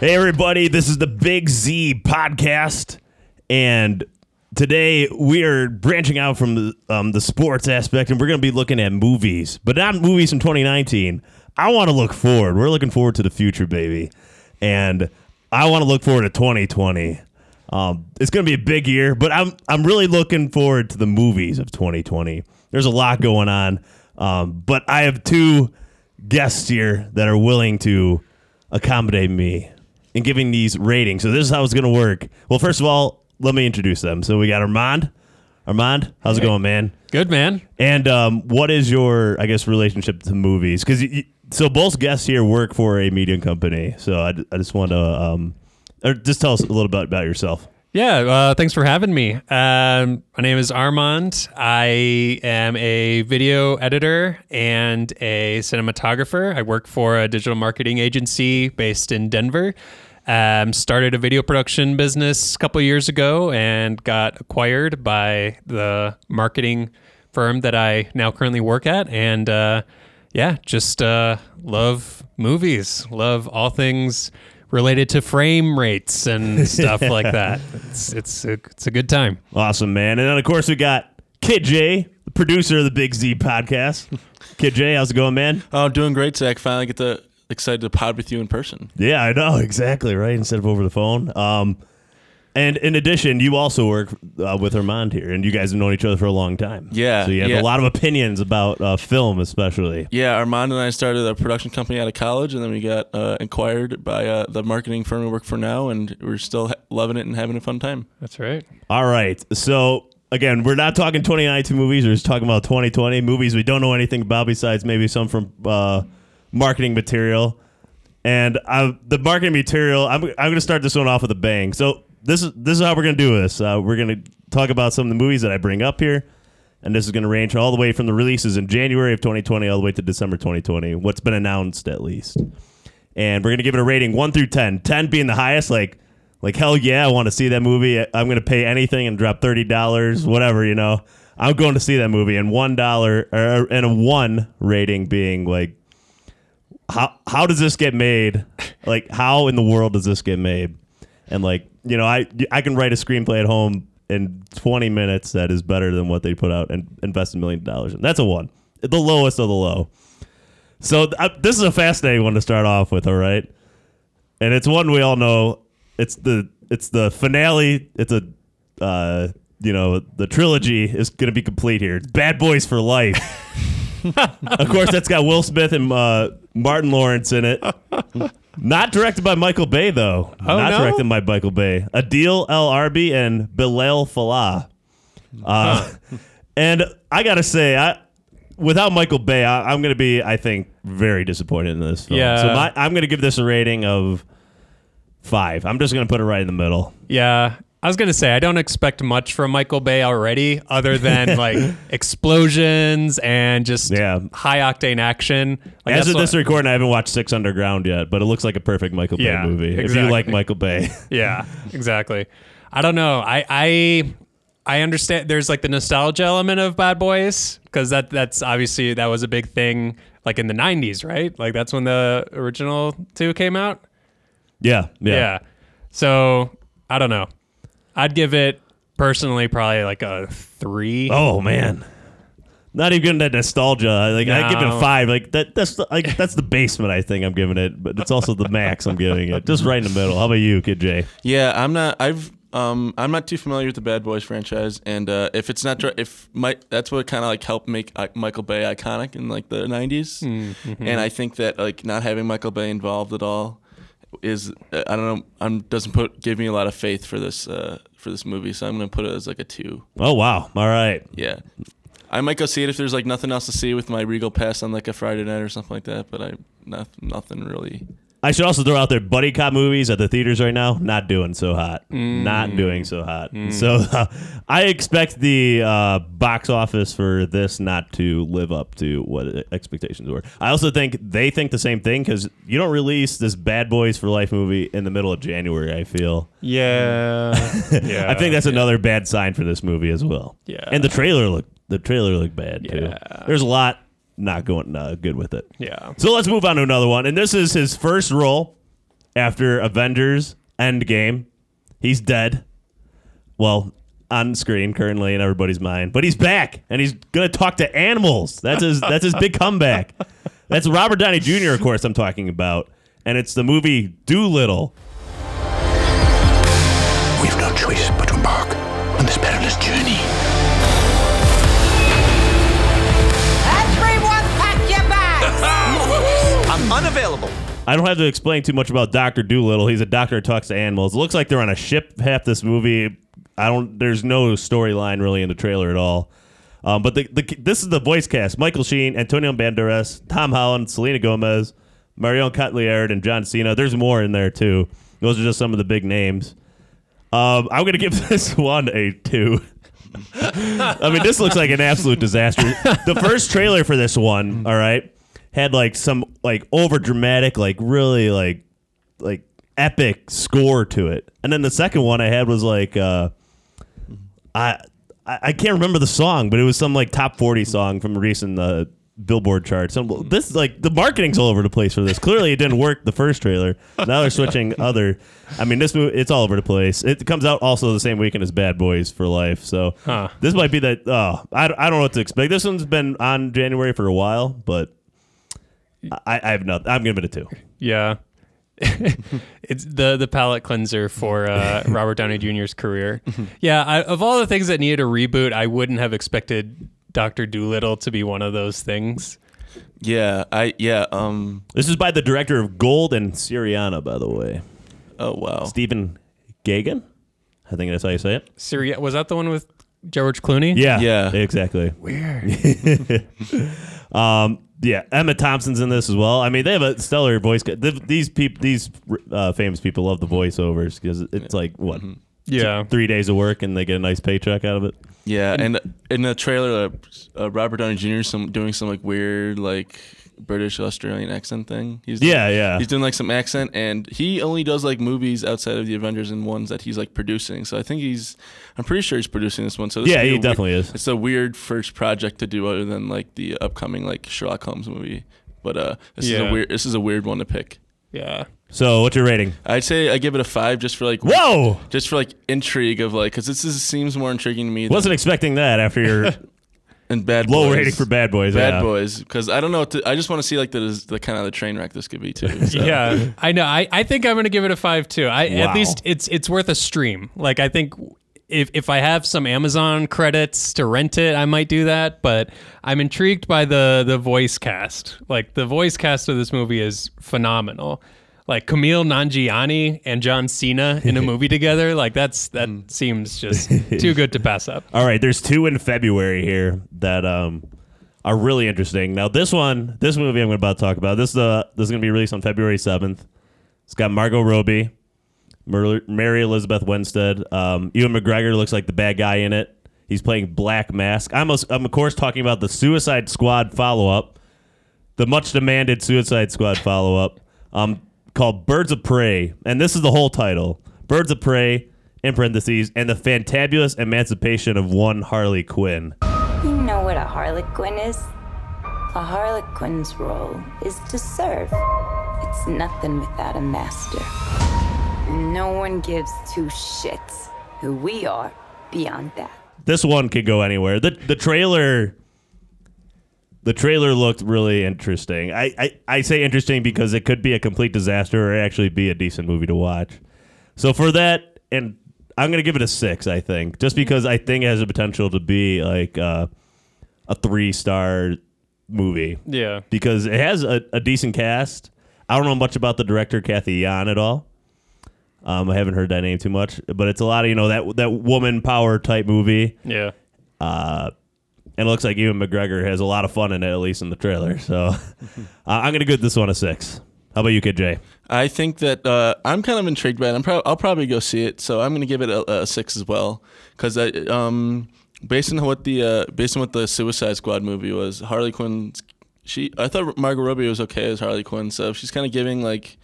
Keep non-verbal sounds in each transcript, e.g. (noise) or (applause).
Hey, everybody, this is the Big Z podcast. And today we are branching out from the, um, the sports aspect and we're going to be looking at movies, but not movies from 2019. I want to look forward. We're looking forward to the future, baby. And I want to look forward to 2020. Um, it's going to be a big year, but I'm, I'm really looking forward to the movies of 2020. There's a lot going on. Um, but I have two guests here that are willing to accommodate me in giving these ratings. So this is how it's going to work. Well, first of all, let me introduce them. So we got Armand. Armand, how's it going, man? Good man. And um, what is your, I guess, relationship to movies? Because so both guests here work for a media company. So I, I just want to, um, or just tell us a little bit about yourself. Yeah, uh, thanks for having me. Um, my name is Armand. I am a video editor and a cinematographer. I work for a digital marketing agency based in Denver. Um, started a video production business a couple years ago and got acquired by the marketing firm that I now currently work at. And uh, yeah, just uh, love movies, love all things related to frame rates and (laughs) stuff like that. It's it's a, it's a good time. Awesome, man. And then of course we got Kid J, the producer of the Big Z podcast. Kid J, how's it going, man? Oh, doing great, Zach. Finally get the excited to pod with you in person. Yeah, I know (laughs) exactly right. Instead of over the phone. Um, and in addition, you also work uh, with Armand here, and you guys have known each other for a long time. Yeah, So you have yeah. a lot of opinions about uh, film, especially. Yeah, Armand and I started a production company out of college, and then we got uh, acquired by uh, the marketing firm we work for now, and we're still ha- loving it and having a fun time. That's right. All right. So again, we're not talking 2019 movies. We're just talking about 2020 movies we don't know anything about besides maybe some from uh, marketing material. And I, the marketing material, I'm, I'm going to start this one off with a bang. So this is this is how we're going to do this. Uh, we're going to talk about some of the movies that I bring up here, and this is going to range all the way from the releases in January of 2020 all the way to December 2020. What's been announced at least, and we're going to give it a rating one through 10. 10 being the highest, like like hell yeah, I want to see that movie. I'm going to pay anything and drop thirty dollars, whatever you know. I'm going to see that movie, and one dollar or and a one rating being like how how does this get made? Like how in the world does this get made? And like you know, I I can write a screenplay at home in 20 minutes that is better than what they put out and invest a million dollars in. That's a one, the lowest of the low. So uh, this is a fascinating one to start off with. All right, and it's one we all know. It's the it's the finale. It's a uh, you know the trilogy is going to be complete here. It's Bad Boys for Life. (laughs) of course, that's got Will Smith and uh, Martin Lawrence in it. Not directed by Michael Bay, though. Oh, Not no? directed by Michael Bay. Adil El Arbi and Bilall Fallah. Uh, and I gotta say, I without Michael Bay, I, I'm gonna be, I think, very disappointed in this film. Yeah. So my, I'm gonna give this a rating of five. I'm just gonna put it right in the middle. Yeah. I was gonna say I don't expect much from Michael Bay already, other than (laughs) like explosions and just Yeah. high octane action. Like, As of this recording, I haven't watched Six Underground yet, but it looks like a perfect Michael Bay Yeah, movie. If you like Michael Bay. (laughs) (laughs) yeah, exactly. I don't know. I I I understand. There's like the nostalgia element of Bad Boys because that that's obviously that was a big thing like in the '90s, right? Like that's when the original two came out. yeah, yeah. Yeah. So I don't know. I'd give it personally probably like a three. Oh man. Not even that nostalgia. Like I give it a No. five. Like that. That's the, like that's the basement. I think I'm giving it, but it's also the max I'm giving it. Just right in the middle. How about you, Kid J? Yeah, I'm not. I've um, I'm not too familiar with the Bad Boys franchise, and uh, if it's not, dr- if my, that's what kind of like helped make Michael Bay iconic in like the '90s, and I think that like not having Michael Bay involved at all is I don't know, I'm doesn't put give me a lot of faith for this uh, for this movie, so I'm gonna put it as like a two. Oh wow. All right. Yeah. I might go see it if there's like nothing else to see with my Regal pass on like a Friday night or something like that. But I not, nothing really. I should also throw out there buddy cop movies at the theaters right now. Not doing so hot. Not doing so hot. So uh, (laughs) I expect the uh, box office for this not to live up to what expectations were. I also think they think the same thing because you don't release this Bad Boys for Life movie in the middle of January. I feel. Yeah. (laughs) yeah. I think that's another bad sign for this movie as well. Yeah. And the trailer look the trailer looked bad too. Yeah. There's a lot not going uh, good with it. Yeah. So let's move on to another one. And this is his first role after Avengers Endgame. He's dead. Well, on screen currently in everybody's mind, but he's back and he's gonna talk to animals. That's his. that's his big comeback. That's Robert Downey Jr. Of course, I'm talking about, and it's the movie Dolittle. We've no choice but to embark I don't have to explain too much about Doctor Dolittle. He's a doctor who talks to animals. It looks like they're on a ship half this movie. I don't. There's no storyline really in the trailer at all. Um, but the, the this is the voice cast: Michael Sheen, Antonio Banderas, Tom Holland, Selena Gomez, Marion Cotillard, and John Cena. There's more in there too. Those are just some of the big names. Um, I'm gonna give (laughs) this one a two. (laughs) I mean, this looks like an absolute disaster. The first trailer for this one, all right, had like some like over dramatic, like really like like epic score to it, and then the second one I had was like uh, I I I can't remember the song, but it was some like top forty song from a recent uh, Billboard chart. Some this is like the marketing's all over the place for this. Clearly, it didn't work the first trailer. Now they're switching other. I mean, this movie it's all over the place. It comes out also the same weekend as Bad Boys for Life. So Huh. this might be that. Oh, I, I don't know what to expect. This one's been on January for a while, but I, I have nothing. I'm giving it a two. Yeah. (laughs) it's the the palate cleanser for uh, (laughs) Robert Downey Jr.'s career. Yeah, I, of all the things that needed a reboot, I wouldn't have expected Doctor Dolittle to be one of those things. Yeah, I yeah. Um. This is by the director of Gold and Syriana, by the way, Oh wow. Stephen Gaghan. I think that's how you say it. Syria was that the one with George Clooney? Yeah, Yeah. exactly. Weird. (laughs) um, yeah, Emma Thompson's in this as well. I mean, they have a stellar voice. ca- th- These people, these uh, famous people, love the voiceovers because it's like what yeah. three days of work and they get a nice paycheck out of it. Yeah, and in the trailer, uh, uh, Robert Downey Jr. some doing some like weird like British Australian accent thing. He's Yeah, yeah. He's doing like some accent, and he only does like movies outside of the Avengers and ones that he's like producing. So I think he's, I'm pretty sure he's producing this one. So this Yeah, he a weird- definitely is. It's a weird first project to do other than like the upcoming like Sherlock Holmes movie. But uh, this is Yeah. a weird. This is a weird one to pick. Yeah. So, what's your rating? I'd say I give it a five just for like Whoa! just for like intrigue of like because this is, seems more intriguing to me Wasn't expecting that after your (laughs) and Bad low Boys. rating for Bad Boys. Bad yeah. Boys because I don't know. What to, I just want to see like the the kind of the train wreck this could be too. (laughs) So. Yeah, I know. I, I think I'm gonna give it a five too. I Wow. at least it's it's worth a stream. Like I think if if I have some Amazon credits to rent it, I might do that. But I'm intrigued by the the voice cast. Like the voice cast of this movie is phenomenal. Like Kumail Nanjiani and John Cena in a (laughs) movie together, like that's that seems just (laughs) too good to pass up. All right, there's two in February here that um are really interesting. Now this one, this movie I'm about to talk about, this is uh this is gonna be released on February 7th. It's got Margot Robbie, Mer- Mary Elizabeth Winstead, um, Ewan McGregor looks like the bad guy in it. He's playing Black Mask. I'm, als- I'm of course talking about the Suicide Squad follow up, the much demanded Suicide Squad follow up, um, called Birds of Prey, and this is the whole title: Birds of Prey in parentheses and the fantabulous emancipation of one Harley Quinn. You know what a harlequin is? A harlequin's role is to serve. It's nothing without a master. No one gives two shits who we are beyond that. This one could go anywhere. the The trailer, the trailer looked really interesting. I, I I say interesting because it could be a complete disaster or actually be a decent movie to watch. So for that, and I'm gonna give it a six. I think just because I think it has the potential to be like uh, a three star movie Yeah. because it has a, a decent cast. I don't know much about the director Cathy Yan at all. Um, I haven't heard that name too much, but it's a lot of you know that that woman power type movie, Yeah. And it looks like Ewan McGregor has a lot of fun in it, at least in the trailer. So (laughs) uh, I'm gonna give this one a six. How about you, Kid I think that uh, I'm kind of intrigued by it. I'm prob- I'll probably go see it, so I'm going to give it a, a six as well. Because I, um, based on what the uh, based on what the Suicide Squad movie was, Harley Quinn, she I thought Margot Robbie was okay as Harley Quinn, so she's kind of giving like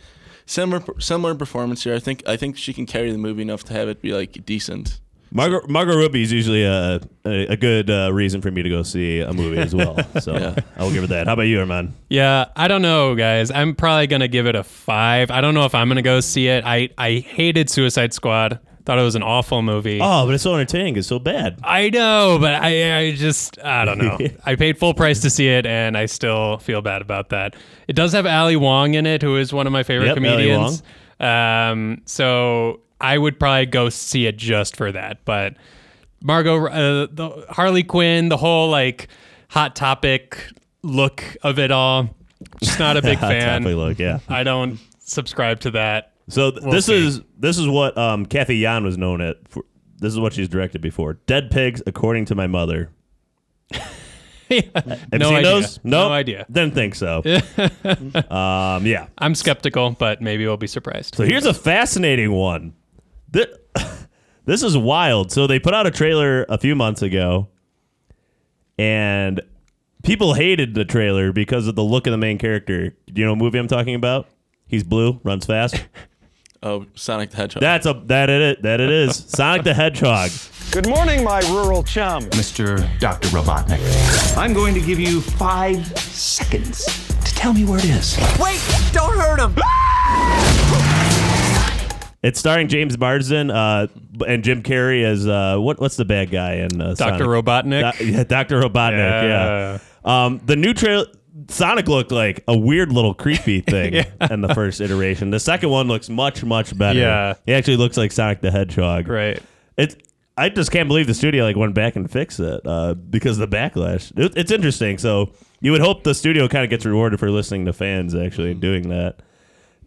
similar similar performance here. I think I think she can carry the movie enough to have it be like decent. Margot Margot Robbie is usually a a, a good uh, reason for me to go see a movie as well. (laughs) So Yeah. I will give it that. How about you, Armand? Yeah, I don't know, guys. I'm probably gonna give it a five. I don't know if I'm gonna go see it. I I hated Suicide Squad. Thought it was an awful movie. Oh, but it's so entertaining. It's so bad. I know, but I I just I don't know. (laughs) I paid full price to see it, and I still feel bad about that. It does have Ali Wong in it, who is one of my favorite Yep, Ali comedians. Um, so I would probably go see it just for that. But Margot, uh, the Harley Quinn, the whole like hot topic look of it all, just not a big (laughs) Hot fan. topic look, yeah. I don't subscribe to that. So th- We'll this see. is this is what um, Cathy Yan was known at. For, this is what she's directed before. Dead Pigs, according to my mother. (laughs) Have no you seen idea. those? No idea. Didn't think so. (laughs) um, yeah. I'm skeptical, but maybe we'll be surprised. So here's a fascinating one. This, (laughs) this is wild. So they put out a trailer a few months ago, and people hated the trailer because of the look of the main character. Do you know what movie I'm talking about? He's blue, runs fast. (laughs) Oh, Sonic the Hedgehog. That's a that it that it is. (laughs) Sonic the Hedgehog. Good morning, my rural chum. Mr. Dr. Robotnik. I'm going to give you five seconds to tell me where it is. Wait, don't hurt him. It's starring James Marsden uh, and Jim Carrey as uh, what what's the bad guy in uh, Dr. Sonic? Robotnik. Do- yeah, Dr. Robotnik. Yeah. Yeah. Um, the new trailer, Sonic looked like a weird little creepy (laughs) thing in the first iteration. The second one looks much much better. Yeah. he actually looks like Sonic the Hedgehog. right. It's I just can't believe the studio like went back and fixed it uh, because of the backlash. It, it's interesting. So you would hope the studio kind of gets rewarded for listening to fans actually and doing that.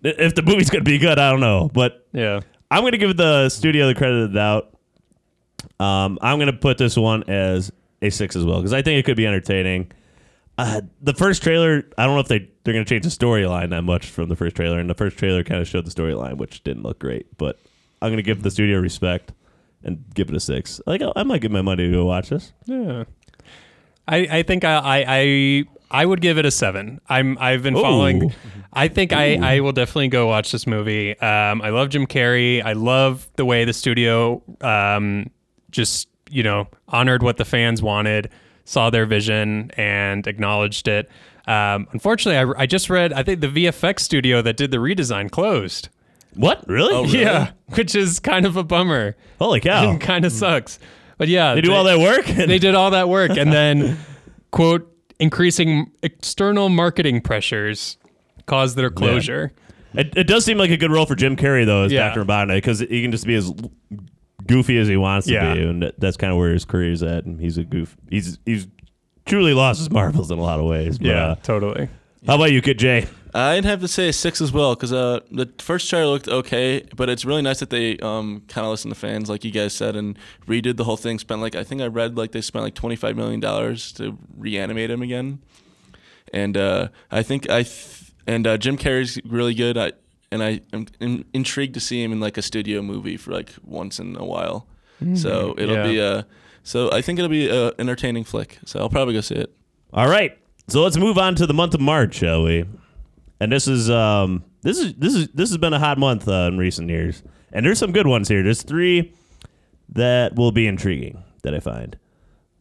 If the movie's gonna be good, I don't know, but Yeah. I'm gonna give the studio the credit of the doubt. Um, I'm gonna put this one as a six as well because I think it could be entertaining. Uh, the first trailer, I don't know if they they're gonna change the storyline that much from the first trailer, and the first trailer kind of showed the storyline, which didn't look great. But I'm gonna give the studio respect and give it a six. Like I, I might give my money to go watch this. Yeah. I, I think I, I I I would give it a seven. I'm I've been Ooh. following. I think I, I will definitely go watch this movie. Um, I love Jim Carrey. I love the way the studio um, just you know honored what the fans wanted, saw their vision, and acknowledged it. Um, unfortunately, I, I just read. I think the VFX studio that did the redesign closed. What really? Oh, really? Yeah, (laughs) which is kind of a bummer. Holy cow! It kind of sucks. But yeah, They do all that work. (laughs) they did all that work and then quote increasing external marketing pressures caused their closure It, it does seem like a good role for Jim Carrey though as Yeah. Dr. Robotnik because he can just be as goofy as he wants to Yeah. be, and that's kind of where his career is at. And he's a goof. He's he's truly lost his marbles in a lot of ways. But, uh, totally how about you, Kid J? I'd have to say a six as well because uh, the first trailer looked okay, but it's really nice that they um, kind of listened to fans, like you guys said, and redid the whole thing. Spent like I think I read like they spent like twenty five million dollars to reanimate him again, and uh, I think I th- and uh, Jim Carrey's really good. I and I am in- intrigued to see him in like a studio movie for like once in a while. So it'll yeah. be a so I think it'll be a entertaining flick. So I'll probably go see it. All right, so let's move on to the month of March, shall we? And this is um this is this is this has been a hot month uh, in recent years, and there's some good ones here. There's three that will be intriguing that I find,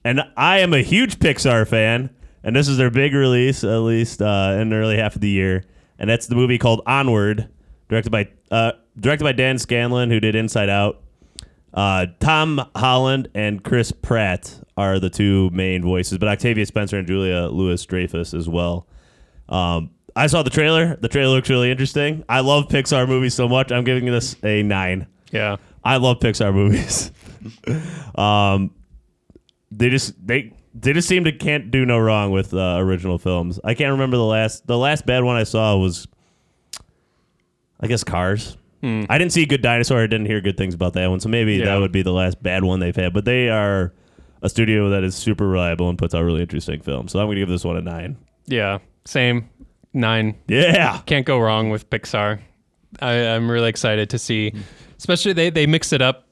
and I am a huge Pixar fan, and this is their big release, at least uh, in the early half of the year, and that's the movie called Onward, directed by uh, directed by Dan Scanlon, who did Inside Out. Uh, Tom Holland and Chris Pratt are the two main voices, but Octavia Spencer and Julia Louis Dreyfus as well. Um, I saw the trailer. The trailer looks really interesting. I love Pixar movies so much. I'm giving this a nine. yeah I love Pixar movies. (laughs) um, they just they they just seem to can't do no wrong with uh, original films. I can't remember the last the last bad one I saw was, I guess Cars. I didn't see Good Dinosaur. I didn't hear good things about that one, so maybe Yeah. that would be the last bad one they've had. But they are a studio that is super reliable and puts out really interesting films. So I'm going to give this one a nine. yeah same nine Yeah. can't go wrong with pixar I, i'm really excited to see especially they, they mix it up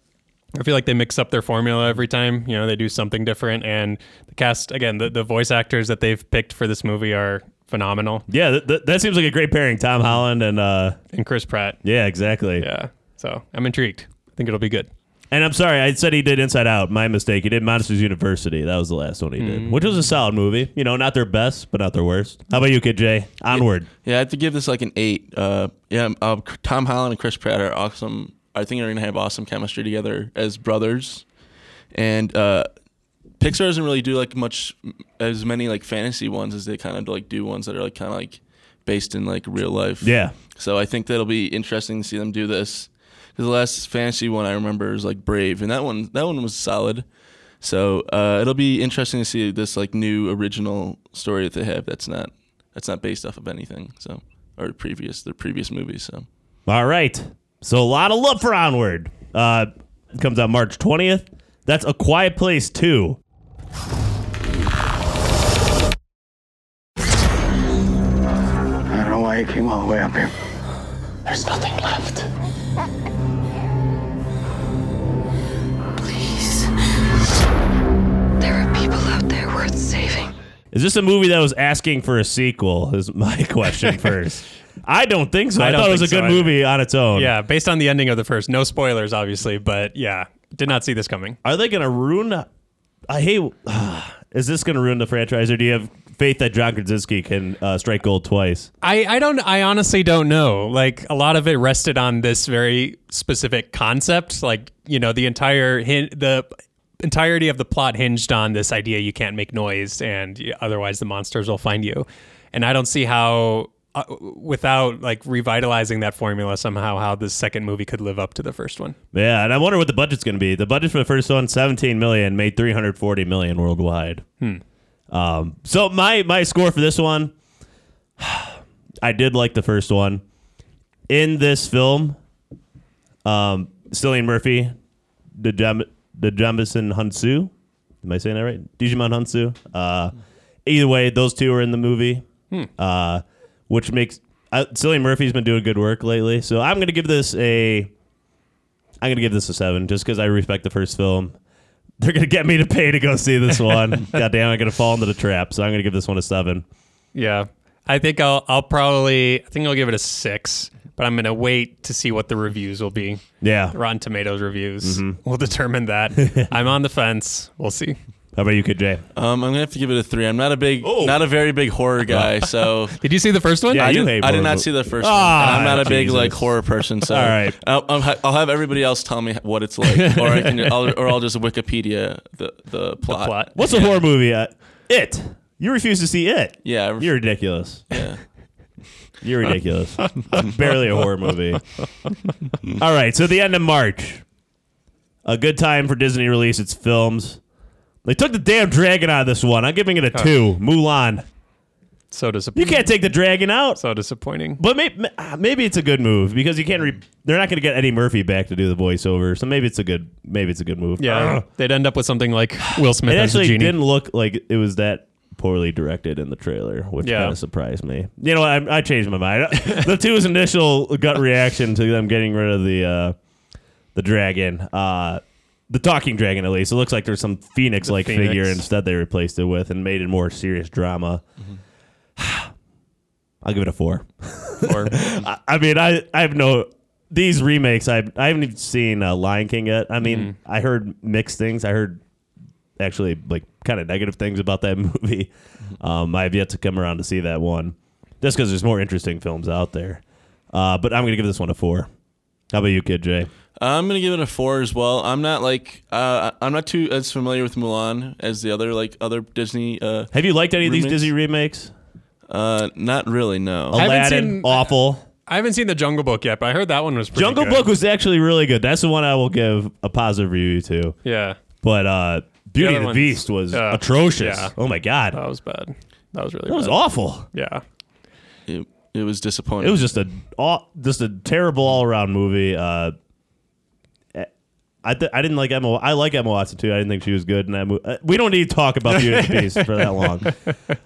I feel like they mix up their formula every time. You know, they do something different, and the cast again, the, the voice actors that they've picked for this movie are phenomenal. Yeah, th- th- that seems like a great pairing. Tom Holland and uh, And Chris Pratt, yeah, exactly. yeah. So I'm intrigued. I think it'll be good. And I'm sorry, I said he did Inside Out. My mistake. He did Monsters University. That was the last one he did, which was a solid movie. You know, not their best, but not their worst. How about you, Kid J? Onward. Yeah, I have to give this like an eight. Uh, yeah, uh, Tom Holland and Chris Pratt are awesome. I think they're gonna have awesome chemistry together as brothers. And uh, Pixar doesn't really do like much as many like fantasy ones as they kind of like do ones that are like kind of like based in like real life. Yeah. So I think that'll be interesting to see them do this. Because the last fantasy one I remember is like Brave, and that one that one was solid. So uh, it'll be interesting to see this like new original story that they have. That's not that's not based off of anything. So or previous their previous movies. So All right. So a lot of love for Onward. Uh, it comes out March 20th. That's A Quiet Place 2. I don't know why you came all the way up here. There's nothing left. Saving. Is this a movie that was asking for a sequel? Is my (laughs) question first. I don't think so. I, I thought it was a good so either. movie on its own. Yeah, based on the ending of the first. No spoilers, obviously, but yeah, did not see this coming. Are they going to ruin? I hate. (sighs) is this going to ruin the franchise, or do you have faith that John Krasinski can uh, strike gold twice? I, I don't I honestly don't know. Like a lot of it rested on this very specific concept. Like you know the entire hin- the entirety of the plot hinged on this idea you can't make noise and otherwise the monsters will find you. And I don't see how uh, without like revitalizing that formula somehow how the second movie could live up to the first one. Yeah, and I wonder what the budget's going to be. The budget for the first one, 17 million, made 340 million worldwide. Um, so my my score for this one, (sighs) I did like the first one. In this film, um, Cillian Murphy, the Jam- the Jamison Hunsu, am I saying that right? Djimon Hounsou. Uh, either way, those two are in the movie, uh, which makes uh, Cillian Murphy's been doing good work lately. So I'm going to give this a I'm gonna give this a seven just because I respect the first film. They're gonna get me to pay to go see this one. (laughs) God damn, I'm gonna fall into the trap. So I'm gonna give this one a seven. Yeah. I think I'll I'll probably I think I'll give it a 6, but I'm going to wait to see what the reviews will be. Yeah. Rotten Tomatoes reviews will determine that. (laughs) I'm on the fence. We'll see. How about you, Kid J? um, I'm gonna have to give it a three. I'm not a big Oh. not a very big horror (laughs) guy. So (laughs) Did you see the first one? Yeah, I, you did, hate I did not see the first Ah, one. And I'm not a big like horror person. So All right. I'll, I'll, have everybody else tell me what it's like, or I can, I'll, or I'll just Wikipedia the the plot. plot. What's a horror movie? Uh, it. You refuse to see it. Yeah, I- You're ridiculous. yeah. You're ridiculous. (laughs) Barely a horror movie. All right, so the end of March. A good time for Disney to release its films. They took the damn dragon out of this one. I'm giving it a two. Mulan. So disappointing. You disappointing. can't take the dragon out. So disappointing. But maybe, ah, maybe it's a good move because you can't. Re- they're not going to get Eddie Murphy back to do the voiceover, so maybe it's a good. Maybe it's a good move. Yeah, they'd end up with something like Will Smith it as a actually genie. didn't look like it was that poorly directed in the trailer, which Yeah. kind of surprised me. You know, I, I changed my mind. (laughs) the two's initial gut reaction to them getting rid of the uh, the dragon, uh, the talking dragon at least. It looks like there's some phoenix like phoenix. figure instead they replaced it with and made it more serious drama. I'll give it a four. Or, (laughs) I, I mean, I I have no these remakes. I I haven't even seen uh, Lion King yet. I mean, Mm-hmm. I heard mixed things. I heard actually like kind of negative things about that (laughs) movie. Um, I have yet to come around to see that one, just because there's more interesting films out there. Uh, but I'm gonna give this one a four. How about you, Kid J? I'm gonna give it a four as well. I'm not like uh, I'm not too as familiar with Mulan as the other like other Disney. Uh, Have you liked any of these Disney remakes? uh, not really. No. haven't Aladdin, seen- awful. I haven't seen the Jungle Book yet, but I heard that one was pretty Jungle good. Book was actually really good. That's the one I will give a positive review to. Yeah, But uh, Beauty other and the ones- Beast was yeah. atrocious. Yeah. Oh my god, that was bad. That was really that was awful. Yeah. It, it was disappointing. It was just a all, just a terrible all around movie. Uh, I th- I didn't like Emma. I like Emma Watson too. I didn't think she was good in that movie. Uh, we don't need to talk about Beauty and the Beast for that long. (laughs)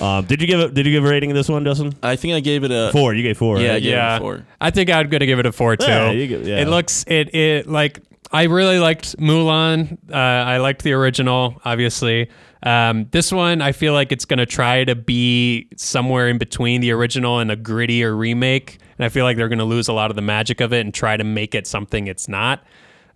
Um, did you give it? Did you give a rating to this one, Justin? I think I gave it a Four. You gave four. Yeah, right? I gave it a yeah. four. I think I'm gonna give it a four too. Yeah, you give- yeah. It looks it it like I really liked Mulan. Uh, I liked the original, obviously. Um, this one, I feel like it's gonna try to be somewhere in between the original and a grittier remake, and I feel like they're gonna lose a lot of the magic of it and try to make it something it's not.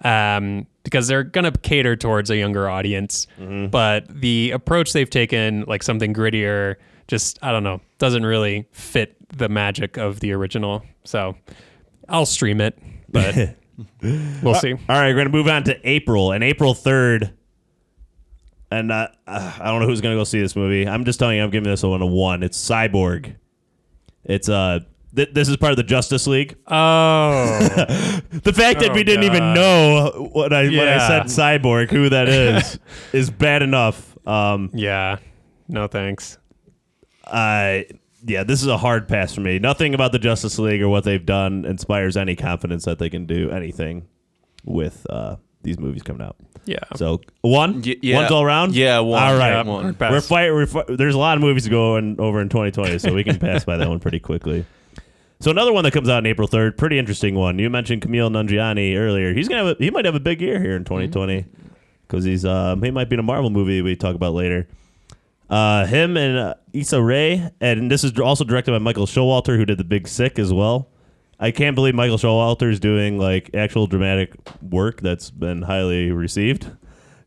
um, because they're gonna cater towards a younger audience. But the approach they've taken, like something grittier, just I don't know, doesn't really fit the magic of the original. So I'll stream it, but (laughs) we'll see. All right, we're gonna move on to April, and April third. And uh, uh, I don't know who's gonna go see this movie. I'm just telling you, I'm giving this one a one. It's Cyborg. It's uh, th- this is part of the Justice League. (laughs) Oh, The fact that Oh, we didn't even God. know what I when I Yeah. said Cyborg, who that (laughs) is, is bad enough. Um, yeah. No thanks. I yeah, this is a hard pass for me. Nothing about the Justice League or what they've done inspires any confidence that they can do anything with uh, these movies coming out. Yeah. So one, Y- yeah. one's all around. Yeah, one. All right, Yeah, one. hard pass. we're fight. We're fi- there's a lot of movies going over in 2020, so we can pass by that one pretty quickly. So another one that comes out on April 3rd, pretty interesting one. You mentioned Kumail Nanjiani earlier. He's gonna have a, he might have a big year here in 2020 because he's um, he might be in a Marvel movie we talk about later. Uh, him and uh, Issa Rae, and this is also directed by Michael Showalter, who did The Big Sick as well. I can't believe Michael Showalter is doing like actual dramatic work that's been highly received.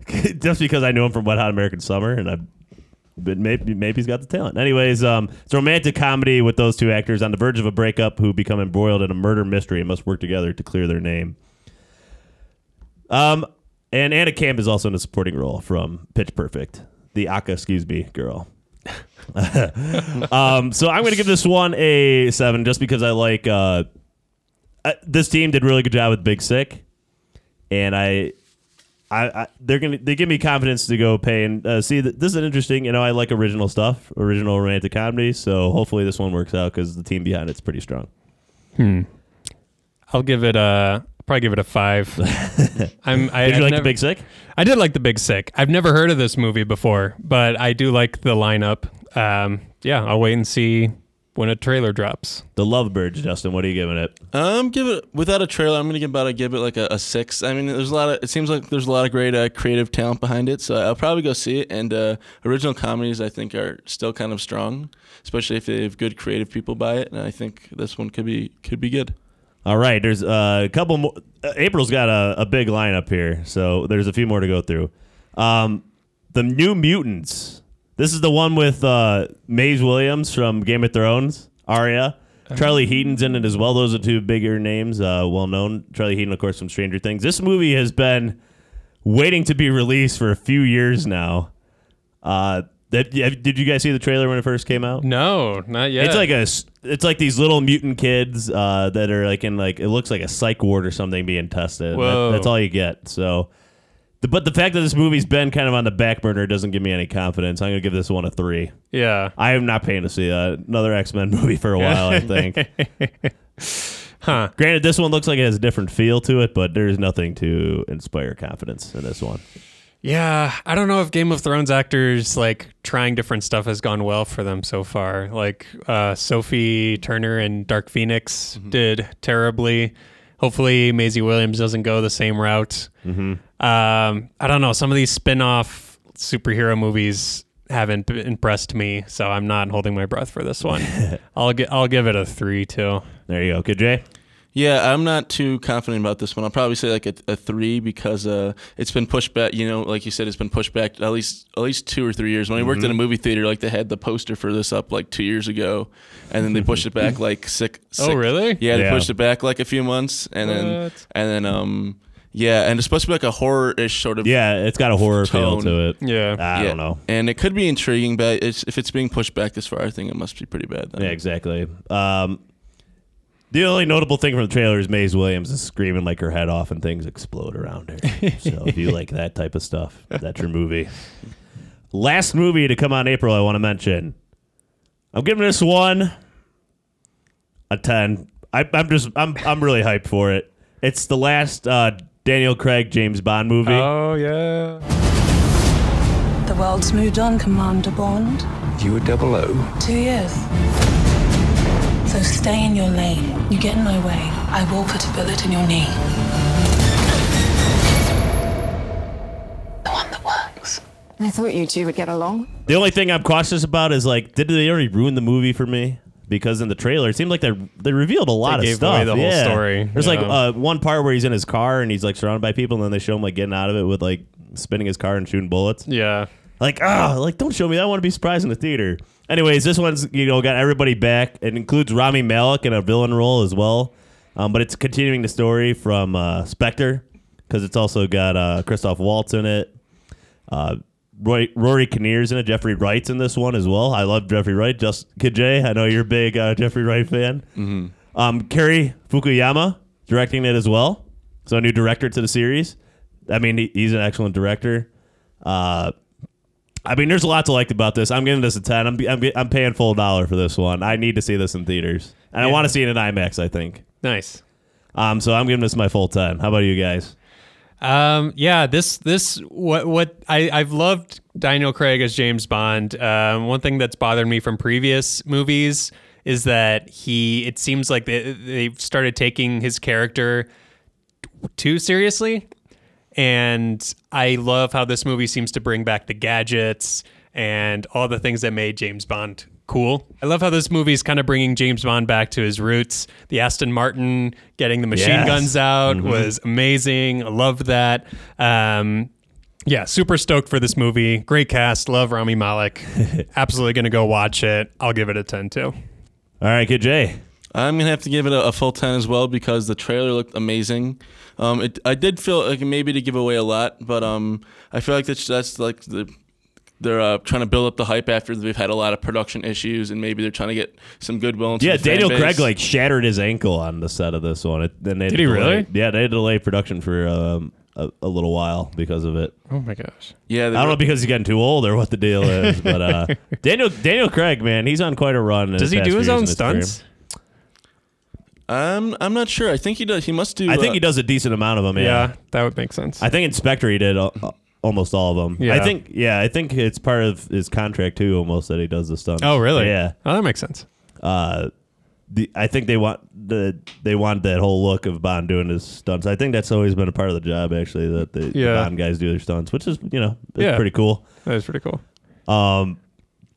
(laughs) Just because I knew him from Wet Hot American Summer, and I, but maybe maybe he's got the talent. Anyways, um, it's a romantic comedy with those two actors on the verge of a breakup who become embroiled in a murder mystery and must work together to clear their name. Um, and Anna Camp is also in a supporting role from Pitch Perfect, the Aka, excuse me, girl. (laughs) um, so I'm going to give this one a seven just because I like uh, uh, this team did really good job with Big Sick, and I, I, I they're gonna they give me confidence to go pay and uh, see that this is interesting. You know, I like original stuff, original romantic comedy. So hopefully this one works out because the team behind it's pretty strong. Hmm. I'll give it a probably give it a five. (laughs) I'm. I, Did you I've like never- the Big Sick? I did like the Big Sick. I've never heard of this movie before, but I do like the lineup. Um, yeah, I'll wait and see when a trailer drops. The Lovebirds, Justin. What are you giving it? Um, give it without a trailer. I'm gonna give about a give it like a, a six. I mean, there's a lot of. It seems like there's a lot of great uh, creative talent behind it, so I'll probably go see it. And uh, original comedies, I think, are still kind of strong, especially if they have good creative people by it. And I think this one could be could be good. All right, there's uh, a couple more. Uh, April's got a, a big lineup here, so there's a few more to go through. Um, the New Mutants. This is the one with uh, Maisie Williams from Game of Thrones, Arya. Charlie Heaton's in it as well. Those are two bigger names, uh, well known. Charlie Heaton, of course, from Stranger Things. This movie has been waiting to be released for a few years now. Uh, that did you guys see the trailer when it first came out? No, not yet. It's like a, it's like these little mutant kids uh, that are like in like it looks like a psych ward or something being tested. That- that's all you get. So, the, but the fact that this movie's been kind of on the back burner doesn't give me any confidence. I'm gonna give this one a three. yeah. I am not paying to see uh, another X Men (laughs) movie for a while. I think. (laughs) Huh. Granted, this one looks like it has a different feel to it, but there's nothing to inspire confidence in this one. Yeah, I don't know if Game of Thrones actors like trying different stuff has gone well for them so far. Like uh, Sophie Turner and Dark Phoenix did terribly. Hopefully, Maisie Williams doesn't go the same route. Um, I don't know. Some of these spin-off superhero movies haven't b- impressed me, so I'm not holding my breath for this one. (laughs) I'll gi- I'll give it a three too. There you go. Good, Jay. Yeah, I'm not too confident about this one. I'll probably say like a, a three because uh, it's been pushed back. You know, like you said, it's been pushed back at least at least two or three years. When I worked in a movie theater, like they had the poster for this up like two years ago, and then they pushed it back like six. (laughs) Oh, six- really? Yeah, they Yeah. pushed it back like a few months, and then and then um yeah, and it's supposed to be like a horror-ish sort of Yeah, it's got a horror feel to it. Yeah. I yeah. don't know. and it could be intriguing, but it's, if it's being pushed back this far, I think it must be pretty bad. Then. Yeah, exactly. Um, the only notable thing from the trailer is Maisie Williams is screaming like her head off and things explode around her. (laughs) so if you like that type of stuff, that's your movie. Last movie to come out in April, I want to mention. I'm giving this one a ten. I, I'm just I'm I'm really hyped for it. It's the last uh, Daniel Craig James Bond movie. Oh yeah. The world's moved on, Commander Bond. You were double O. Two years. So stay in your lane. You get in my way, I will put a bullet in your knee. The one that works. I thought you two would get along. The only thing I'm cautious about is like, did they already ruin the movie for me? because in the trailer it seemed like they they revealed a lot They of gave stuff. away the whole yeah. story, There's like uh, one part where he's in his car and he's like surrounded by people, and then they show him like getting out of it with like spinning his car and shooting bullets. Yeah. Like ah, like don't show me that. I want to be surprised in the theater. Anyways, this one's you know got everybody back. It includes Rami Malek in a villain role as well, um, but it's continuing the story from uh, Spectre because it's also got uh, Christoph Waltz in it. Uh, Roy, Rory Kinnear's in it. Jeffrey Wright's in this one as well. I love Jeffrey Wright. Just Kid J, I know you're a big uh, Jeffrey Wright fan. Mm-hmm. Um, Cary Fukuyama directing it as well. So a new director to the series. I mean, he, he's an excellent director. Uh, I mean, there's a lot to like about this. I'm giving this a ten. I'm I'm, I'm paying full dollar for this one. I need to see this in theaters, and I want to see it in IMAX. I think. Nice. Um, so I'm giving this my full ten. How about you guys? Um, yeah, this this what what I I've loved Daniel Craig as James Bond. Um, one thing that's bothered me from previous movies is that he it seems like they, they've started taking his character too seriously, and I love how this movie seems to bring back the gadgets and all the things that made James Bond cool. I love how this movie is kind of bringing James Bond back to his roots. The Aston Martin getting the machine Yes. guns out was amazing. I loved that. Um, yeah, super stoked for this movie. Great cast. Love Rami Malek. (laughs) Absolutely going to go watch it. I'll give it a 10 too. All right, Kid J. I'm gonna have to give it a, a full ten as well because the trailer looked amazing. Um, it, I did feel like maybe to give away a lot, but um, I feel like that's that's like the they're uh, trying to build up the hype after they've had a lot of production issues, and maybe they're trying to get some goodwill. Into Yeah, the fan Daniel base. Craig like shattered his ankle on the set of this one. It, then they Did he delay- really? Yeah, they had to delay production for um, a, a little while because of it. Oh my gosh. yeah, I don't were- know because he's getting too old or what the deal is, but uh, (laughs) Daniel Daniel Craig, man, he's on quite a run. Does he do his own in his career. stunts? I'm I'm not sure. I think he does. He must do. I think uh, he does a decent amount of them. Yeah, Yeah, that would make sense. I think Inspector he did uh, almost all of them. Yeah. I think yeah, I think it's part of his contract too, almost that he does the stunts. oh, really? Yeah. Oh, that makes sense. Uh, the I think they want the they want that whole look of Bond doing his stunts. I think that's always been a part of the job actually that the, the Bond guys do their stunts, which is you know it's Yeah. pretty cool. That is pretty cool. Um,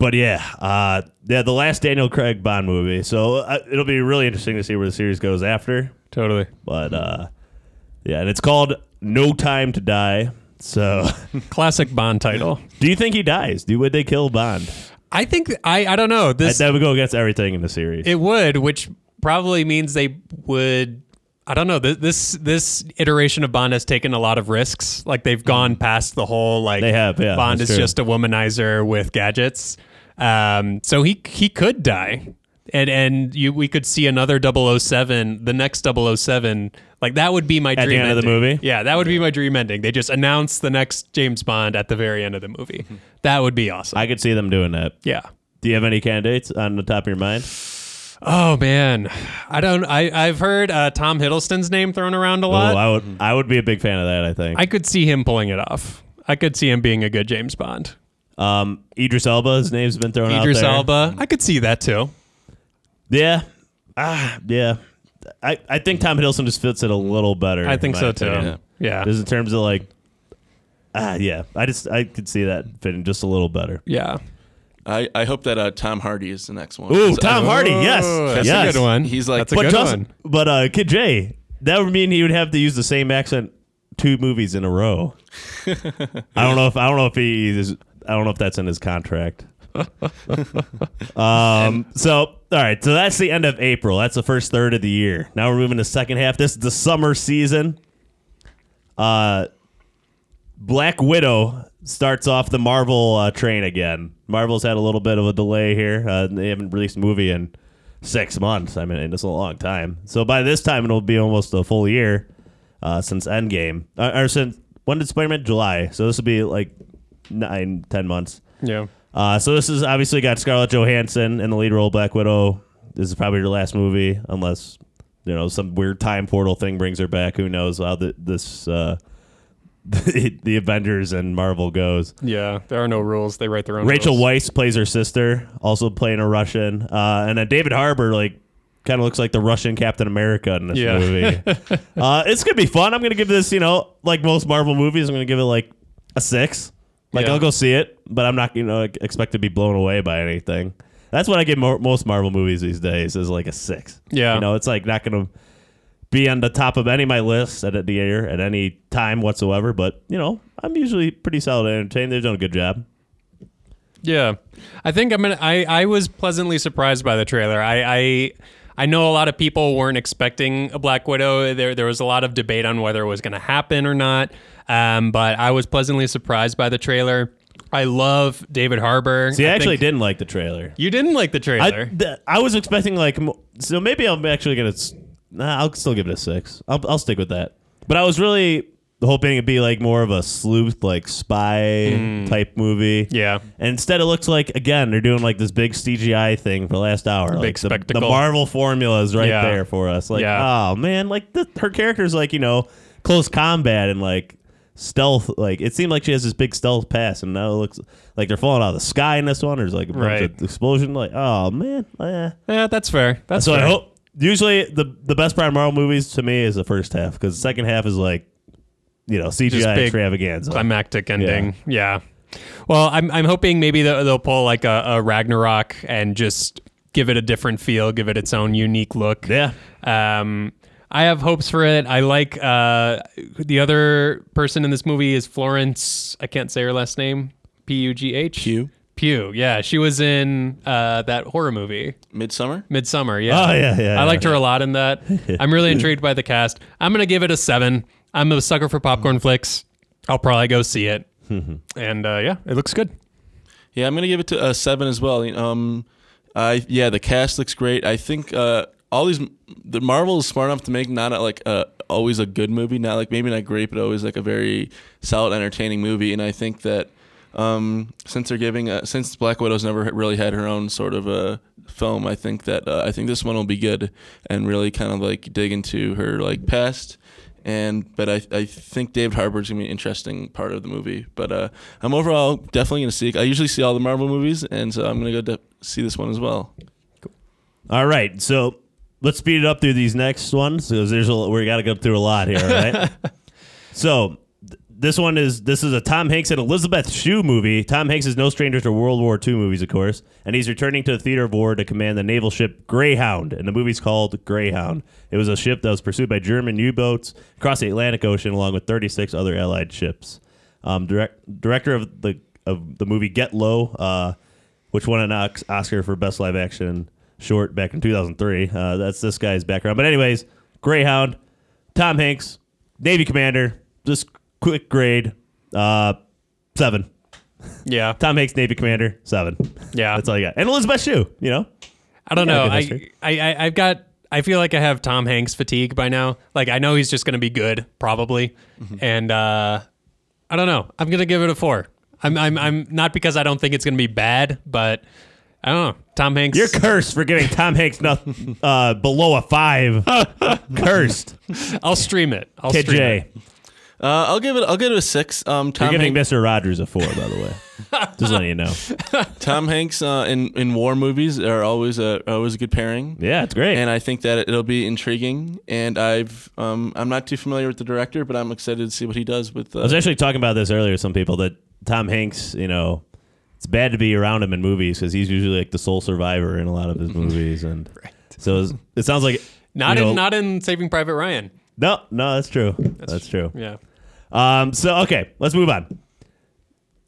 but yeah, uh, yeah, the last Daniel Craig Bond movie. So uh, it'll be really interesting to see where the series goes after. Totally. But uh, yeah, and it's called No Time to Die. So, (laughs) Classic Bond title. do you think he dies? Do would they kill Bond? I think I I don't know. This that would go against everything in the series. It would, which probably means they would. I don't know. Th- This this iteration of Bond has taken a lot of risks. Like they've gone past the whole like Mm. They have, yeah, Bond is true. just a womanizer with gadgets. Um, so he he could die, and and you we could see another 007, the next 007. Like that would be my the dream end of the ending. movie? Yeah, that would be my dream ending. They just announce the next James Bond at the very end of the movie. (laughs) That would be awesome. I could see them doing that. yeah. Do you have any candidates on the top of your mind? Oh man, I don't. I I've heard uh, Tom Hiddleston's name thrown around a Oh, lot. I would. I would be a big fan of that. I think. I could see him pulling it off. I could see him being a good James Bond. Um, Idris Elba. His name's been thrown out Idris there. Elba. I could see that too. Yeah. Ah, yeah. I, I think Tom Hiddleston just fits it a little better. I think my so too. opinion. Yeah. Just in terms of like, ah, yeah. I just I could see that fitting just a little better. Yeah. I, I hope that uh, Tom Hardy is the next one. Ooh, 'Cause I- Tom Hardy. Yes, that's yes. a good one. He's like- that's a But good just, one. but uh, Kid J, that would mean he would have to use the same accent two movies in a row. (laughs) I don't know if I don't know if he is. I don't know if that's in his contract. (laughs) um. So all right. So that's the end of April. That's the first third of the year. Now we're moving to second half. This is the summer season. Uh, Black Widow starts off the Marvel uh, train again. Marvel's had a little bit of a delay here. Uh, they haven't released a movie in six months. I mean, it's a long time. So by this time, it'll be almost a full year uh, since Endgame. Uh, or since when did Spider-Man? July. So this will be like nine, ten months. Yeah. Uh, so this is obviously got Scarlett Johansson in the lead role, Black Widow. This is probably her last movie, unless you know some weird time portal thing brings her back. Who knows how the, this uh, the, (laughs) the Avengers and Marvel goes. Yeah. There are no rules. They write their own. Rachel. Weisz plays her sister, also playing a Russian, uh, and then David Harbour like kind of looks like the Russian Captain America in this Yeah. movie. (laughs) uh, it's gonna be fun. I'm gonna give this, you know, like most Marvel movies, I'm gonna give it like a six. Like Yeah. I'll go see it, but I'm not, you know, expect to be blown away by anything. That's what I give mo- most Marvel movies these days is like a six. Yeah. you know, it's like not going to be on the top of any of my lists at the year at any time whatsoever. But you know, I'm usually pretty solid entertained. They've done a good job. Yeah, I think I'm gonna. I I was pleasantly surprised by the trailer. I I. I know a lot of people weren't expecting a Black Widow. There, there was a lot of debate on whether it was going to happen or not. Um, but I was pleasantly surprised by the trailer. I love David Harbour. See, I, I actually think- didn't like the trailer. You didn't like the I, trailer. th- I was expecting like mo- so maybe I'm actually gonna s- nah, I'll still give it a six. I'll I'll stick with that. But I was really hoping it'd be like more of a sleuth like spy type movie. Yeah. And instead it looks like again they're doing like this big CGI thing for the last hour. like the, the spectacle. Marvel formula is right Yeah. there for us. Like Yeah. oh man, like the, her character's like you know close combat and like stealth like it seemed like she has this big stealth pass and now it looks like they're falling out of the sky in this one there's like a bunch Right. of explosion like oh man eh. yeah, that's fair. That's so fair. i hope usually the the best part of marvel movies to me is the first half because the second half is like you know cgi Just big extravaganza climactic ending. Yeah. Well, I'm I'm hoping maybe they'll, they'll pull like a, a Ragnarok and just give it a different feel, give it its own unique look. yeah Um, I have hopes for it. I like uh, the other person in this movie is Florence. I can't say her last name. P U G H. Pew. Pugh. Yeah, she was in uh, that horror movie, Midsommar. Midsommar. Yeah. Oh, yeah, yeah, I liked yeah. her a lot in that. (laughs) I'm really intrigued by the cast. I'm gonna give it a seven. I'm a sucker for popcorn flicks. I'll probably go see it. (laughs) and uh, yeah, it looks good. Yeah, I'm gonna give it to a seven as well. Um, I yeah, the cast looks great. I think uh, all these the Marvel is smart enough to make not a, like a, always a good movie, not like maybe not great, but always like a very solid, entertaining movie. And I think that um, since they're giving uh, since Black Widow's never really had her own sort of a film, I think that uh, I think this one will be good and really kind of like dig into her like past and but I, I think David Harbour's gonna be an interesting part of the movie. But uh, I'm overall definitely gonna see. it. I usually see all the Marvel movies, and so I'm gonna go de- see this one as well. all right so let's speed it up through these next ones because there's a we got to go through a lot here right? (laughs) so th- this one is this is a Tom Hanks and Elizabeth Shue movie. Tom Hanks is no stranger to World War II movies, of course, and he's returning to the theater of war to command the naval ship Greyhound. And the movie's called Greyhound. It was a ship that was pursued by German U-boats across the Atlantic Ocean, along with 36 other Allied ships. Um, direct, director of the of the movie Get Low, uh, which won an Oscar for best live action short back in 2003. Uh, that's this guy's background. But anyways, Greyhound, Tom Hanks, Navy commander. Just quick grade, uh, seven. Yeah. (laughs) Tom Hanks, Navy commander, seven. Yeah. That's all you got. And Elizabeth Shue, you know. I don't know. I. I, I, I've got. I feel like I have Tom Hanks fatigue by now. Like I know he's just going to be good, probably, Mm-hmm. and uh, I don't know. I'm going to give it a four. I'm, I'm, I'm not because I don't think it's going to be bad, but I don't know. Tom Hanks. You're cursed for giving Tom Hanks nothing uh, below a five. (laughs) cursed. I'll stream it. I'll Kid stream J. it. Uh, I'll give it. I'll give it a six. Um, Tom You're giving Hanks, Mr. Rogers a four, by the way. Just letting you know. (laughs) Tom Hanks uh, in in war movies are always a always a good pairing. Yeah, it's great. And I think that it'll be intriguing. And I've um, I'm not too familiar with the director, but I'm excited to see what he does with. Uh, I was actually talking about this earlier with some people that Tom Hanks, you know, it's bad to be around him in movies because he's usually like the sole survivor in a lot of his (laughs) movies, and (laughs) so it's- it sounds like Not you know- in not in Saving Private Ryan. no, no, that's true. That's, true. Yeah. Um, so okay, let's move on.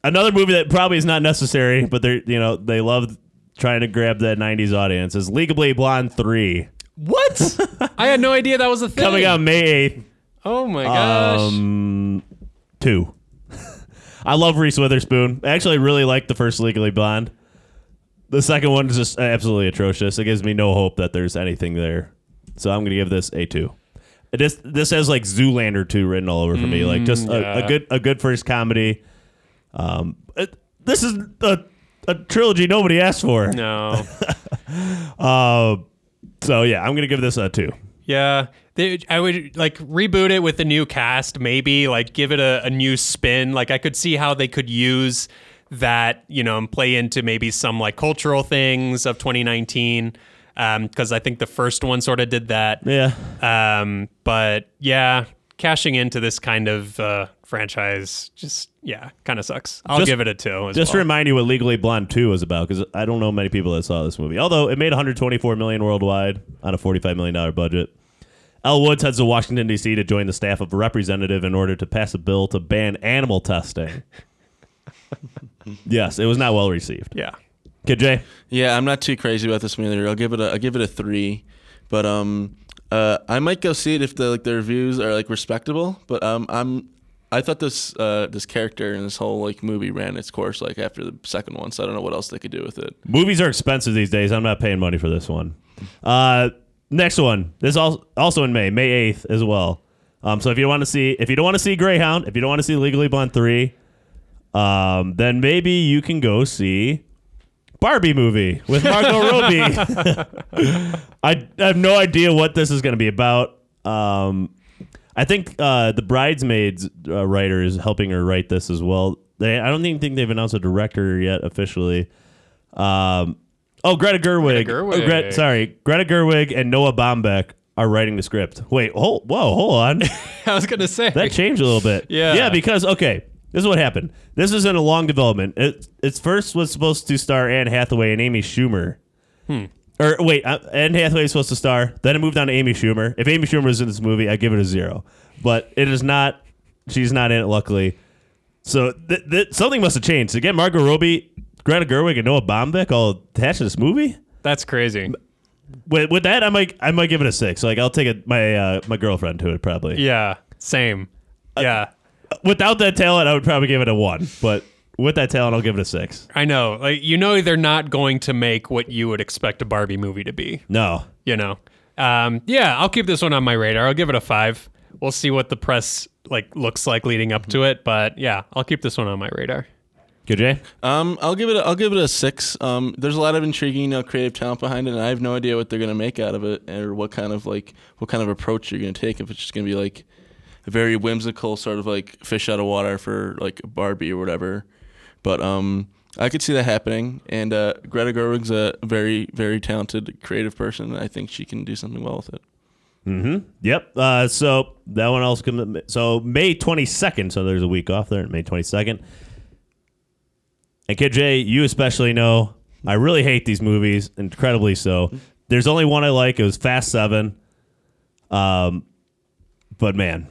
Another movie that probably is not necessary, but they're you know they love trying to grab that '90s audience is Legally Blonde three What? I had no idea that was a thing. coming out May eighth. Oh my gosh. Um, two. I love Reese Witherspoon. I actually really like the first Legally Blonde. The second one is just absolutely atrocious. It gives me no hope that there's anything there. So I'm gonna give this a two. Just this has like Zoolander two written all over for me. Like just a, a good a good first comedy. Um, it, this is a, a trilogy nobody asked for. no. (laughs) Uh, so yeah, I'm gonna give this a two. Yeah, they, I would like reboot it with a new cast, maybe like give it a, a new spin. Like I could see how they could use that, you know, and play into maybe some like cultural things of 2019. Because I think the first one sort of did that. Yeah. Um, but yeah, cashing into this kind of uh, franchise just yeah, kind of sucks. I'll Just- give it a two. Just to well. remind you what Legally Blonde 2 was about, because I don't know many people that saw this movie. Although it made 124 million worldwide on a 45 million dollar budget. Elle Woods heads to Washington D.C. to join the staff of a representative in order to pass a bill to ban animal testing. yes, it was not well received. yeah. Kid J, Yeah, I'm not too crazy about this movie. either. I'll give it a I'll give it a three, but um, uh, I might go see it if the like the reviews are like respectable. But um, I'm I thought this uh this character and this whole like movie ran its course like after the second one, so I don't know what else they could do with it. movies are expensive these days. I'm not paying money for this one. Uh, next one. This is also in May, May 8th as well. Um, so if you want to see, if you don't want to see Greyhound, if you don't want to see Legally Blonde 3, um, then maybe you can go see Barbie movie with Margot (laughs) Robbie. (laughs) I, I have no idea what this is going to be about. Um, I think uh, the Bridesmaids uh, writer is helping her write this as well. They, I don't even think they've announced a director yet officially. Um, oh, Greta Gerwig. Greta Oh, Gerwig. Gre- sorry, Greta Gerwig and Noah Baumbach are writing the script. Wait, hold, whoa, hold on. (laughs) I was gonna say that changed a little bit. Yeah. yeah, because okay, this is what happened. This is in a long development. It its first was supposed to star Anne Hathaway and Amy Schumer. Or wait, uh, Anne Hathaway is supposed to star. Then it moved on to Amy Schumer. If Amy Schumer is in this movie, I give it a zero. But it is not. She's not in it, luckily. So th- th- something must have changed. Again, Margot Robbie, Greta Gerwig, and Noah Baumbach all attached to this movie. That's crazy. With, with that, I might I might give it a six. Like I'll take it my uh, my girlfriend to it probably. Yeah. Same. Yeah. Without that talent, I would probably give it a one. But with that talent, I'll give it a six. I know. Like you know they're not going to make what you would expect a Barbie movie to be. No, You know. Um, yeah, I'll keep this one on my radar. I'll give it a five. We'll see what the press like looks like leading up to it, but yeah, I'll keep this one on my radar. Good Jay. Um, I'll give it. A, I'll give it a six. Um, there's a lot of intriguing, you know, creative talent behind it, and I have no idea what they're gonna make out of it, or what kind of like what kind of approach you're gonna take. If it's just gonna be like a very whimsical sort of like fish out of water for like Barbie or whatever. But um, I could see that happening. And uh, Greta Gerwig's a very, very talented, creative person. And I think she can do something well with it. Mhm. Yep. Uh, so that one else comes. So May twenty second. So there's a week off there. May twenty second. And Kid J, you especially know I really hate these movies, incredibly so. There's only one I like. It was Fast Seven. Um, but man,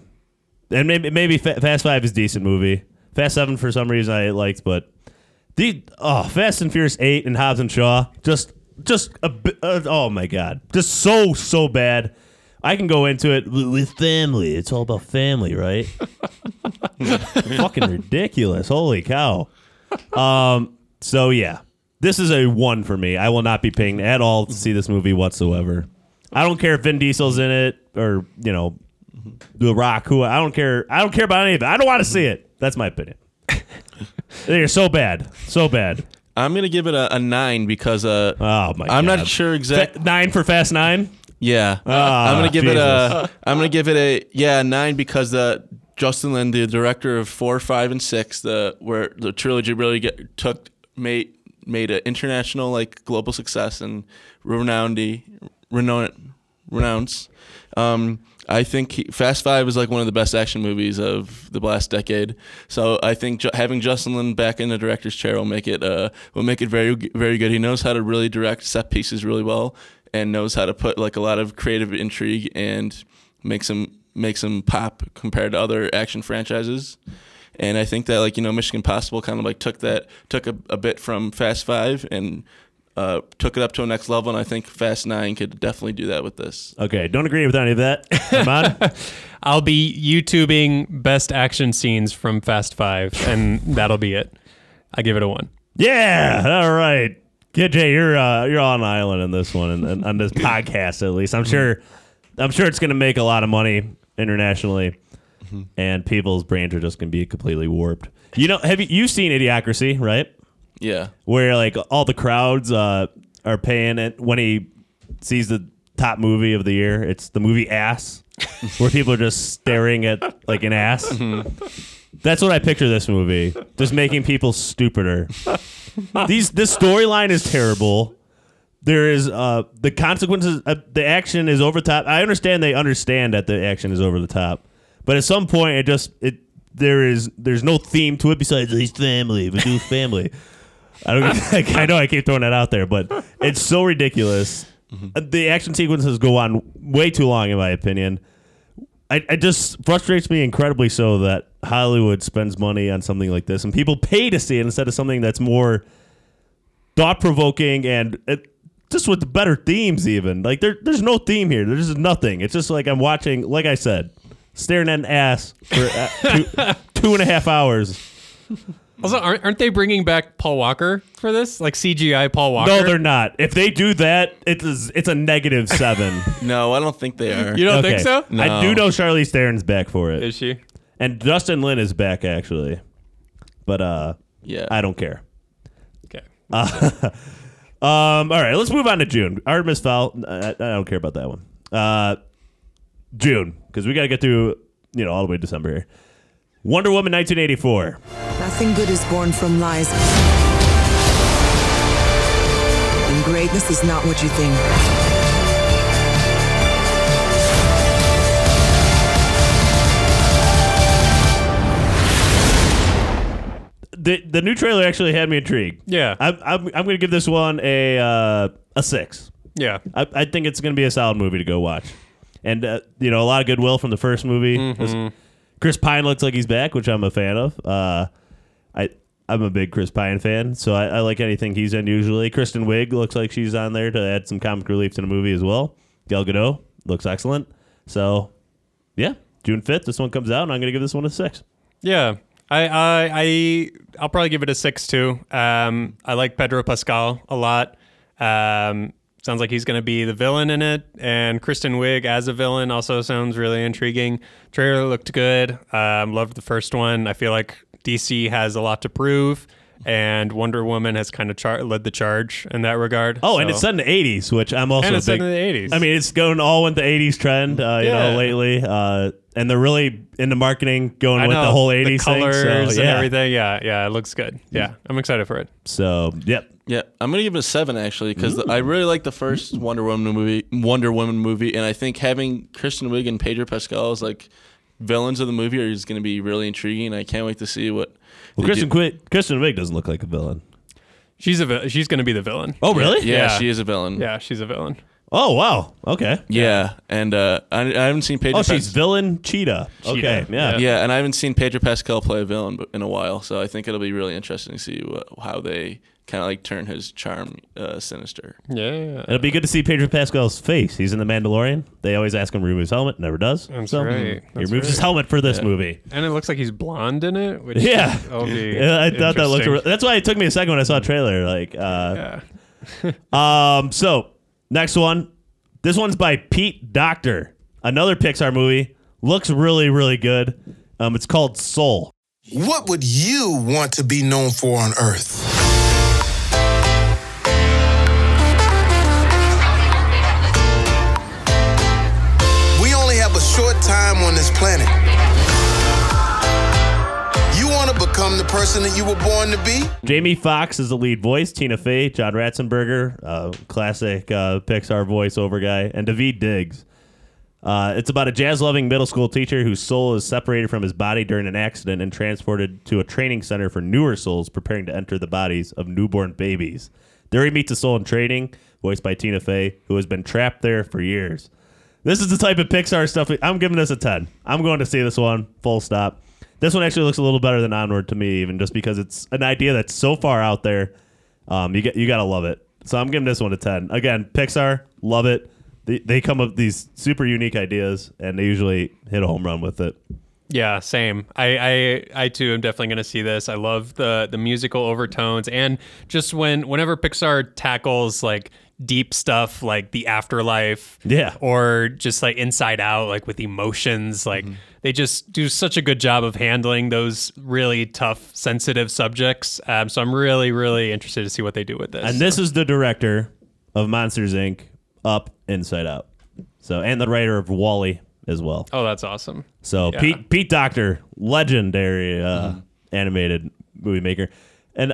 and maybe maybe Fast Five is a decent movie. Fast Seven for some reason I liked, but the oh Fast and Furious Eight and Hobbs and Shaw just just a uh, oh my god, just so so bad. I can go into it with family. It's all about family, right? (laughs) Fucking ridiculous. Holy cow. Um. So yeah, this is a one for me. I will not be paying at all to see this movie whatsoever. I don't care if Vin Diesel's in it or you know, The Rock. Who I don't care. I don't care about any of it. I don't want to see it. That's my opinion. (laughs) They're so bad, so bad. I'm gonna give it a, a nine because uh, Oh my! I'm God. not sure exactly nine for Fast Nine. Yeah, Ah, I'm gonna give it a. Jesus. I'm gonna give it a yeah nine because the Justin Lin, the director of four, five, and six, the where the trilogy really get, took made made an international like global success and renowned renounce. Um, I think he, Fast Five is like one of the best action movies of the last decade. So I think ju- having Justin Lin back in the director's chair will make it uh, will make it very very good. He knows how to really direct set pieces really well and knows how to put like a lot of creative intrigue and makes them makes them pop compared to other action franchises. And I think that like you know Mission Impossible kind of like took that took a, a bit from Fast Five and uh, took it up to a next level. And I think Fast Nine could definitely do that with this. Okay, don't agree with any of that. (laughs) Come on. I'll be YouTubing best action scenes from Fast Five, and that'll be it. I give it a one. yeah. All right. KJ, you're uh, you're on an island in this one, and, and on this (laughs) podcast at least. I'm sure. I'm sure it's going to make a lot of money internationally, and people's brains are just going to be completely warped. You know, have you you've seen Idiocracy, right? Yeah. where like all the crowds uh, are paying it when he sees the top movie of the year. It's the movie Ass, (laughs) where people are just staring at like an ass. That's what I picture this movie, just making people stupider. (laughs) These this storyline is terrible. There is uh the consequences. Uh, the action is over the top. I understand they understand that the action is over the top, but at some point it just it there is there's no theme to it besides he's family, we do family. (laughs) I don't. (laughs) I know I keep throwing that out there, but it's so ridiculous. Uh, The action sequences go on way too long, in my opinion. I, it just frustrates me incredibly so that Hollywood spends money on something like this and people pay to see it instead of something that's more thought provoking and it, just with better themes. Even like there, there's no theme here. There's just nothing. It's just like I'm watching, like I said, staring at an ass for uh, (laughs) two, two and a half hours. Also, aren't, aren't they bringing back Paul Walker for this? Like CGI Paul Walker? No, they're not. If they do that, it's it's a negative seven. (laughs) No, I don't think they are. You don't think Okay. so? I do know Charlize Theron's back for it, Is she? and Justin Lin is back actually, but uh, yeah. I don't care. Okay. (laughs) Um, all right, let's move on to June. Artemis Fowl. I, I don't care about that one. Uh, June, because we got to get through, you know, all the way to December here. Wonder Woman 1984. Nothing good is born from lies. And greatness is not what you think. The the new trailer actually had me intrigued. Yeah. I'm I'm, I'm going to give this one a uh, a six. Yeah. I, I think it's going to be a solid movie to go watch, and uh, you know, a lot of goodwill from the first movie. Mhm. Chris Pine looks like he's back, which I'm a fan of. Uh, I I'm a big Chris Pine fan, so I, I like anything he's in usually. Kristen Wiig looks like she's on there to add some comic relief to the movie as well. Gal Gadot looks excellent. So, yeah, June 5th, this one comes out, and I'm going to give this one a six. Yeah. I, I, I, I'll probably give it a six too. Um, I like Pedro Pascal a lot. Um, sounds like he's going to be the villain in it, and Kristen Wiig as a villain also sounds really intriguing. Trailer looked good. Um, loved the first one. I feel like DC has a lot to prove, and Wonder Woman has kind of char- led the charge in that regard. Oh, and it's set in the 80s, which I'm also And a it's set in the 80s. I mean, it's going all with the 80s trend, uh, you Yeah. know, lately. Uh, and they're really into marketing, going I with know, the whole 80s the thing. colors So, and everything. Yeah, yeah, it looks good. Yeah, I'm excited for it. So, yep. Yeah, I'm gonna give it a seven actually because I really like the first Wonder Woman movie, Wonder Woman movie, and I think having Kristen Wiig and Pedro Pascal as like villains of the movie is gonna be really intriguing. I can't wait to see what. Well, they Kristen, do. Qu- Kristen Wiig doesn't look like a villain. She's a vi- she's going to be the villain. Oh, really? Yeah, Yeah. she is a villain. Yeah, she's a villain. Oh, wow. Okay. Yeah, and uh, I, I haven't seen Pedro. Oh, she's Pas- villain Cheetah. Okay. Cheetah, Yeah. yeah, and I haven't seen Pedro Pascal play a villain b- in a while, so I think it'll be really interesting to see what, how they kind of like turn his charm uh, sinister. Yeah. It'll be good to see Pedro Pascal's face. He's in The Mandalorian. They always ask him to remove his helmet. Never does. That's so, right. He That's removes his helmet for this Yeah. movie. And it looks like he's blonde in it. Which Yeah. be (laughs) Yeah, I thought that looked. interesting. Re- that's why it took me a second when I saw a trailer. Like, uh, Yeah. (laughs) um, so next one, this one's by Pete Docter, another Pixar movie. Looks really, really good. Um, it's called Soul. What would you want to be known for on Earth? This planet. You want to become the person that you were born to be? Jamie Foxx is the lead voice. Tina Fey, John Ratzenberger, uh, classic uh, Pixar voiceover guy, and Daveed Diggs. Uh, it's about a jazz-loving middle school teacher whose soul is separated from his body during an accident and transported to a training center for newer souls preparing to enter the bodies of newborn babies. There he meets a soul in training, voiced by Tina Fey, who has been trapped there for years. This is the type of Pixar stuff. I'm giving this a 10. I'm going to see this one, full stop. This one actually looks a little better than Onward to me, even just because it's an idea that's so far out there. Um, you get you gotta love it. So I'm giving this one a 10. Again, Pixar, love it. They, they come up with these super unique ideas, and they usually hit a home run with it. Yeah, same. I, I I too am definitely gonna see this. I love the the musical overtones and just when whenever Pixar tackles like deep stuff like the afterlife, Yeah. or just like Inside Out, like with emotions, like they just do such a good job of handling those really tough, sensitive subjects. Um, so I'm really really interested to see what they do with this. And this is the director of Monsters Inc., Up, Inside Out. So and the writer of WALL-E as well. oh, that's awesome. So Yeah. Pete Pete Docter, legendary uh, animated movie maker, and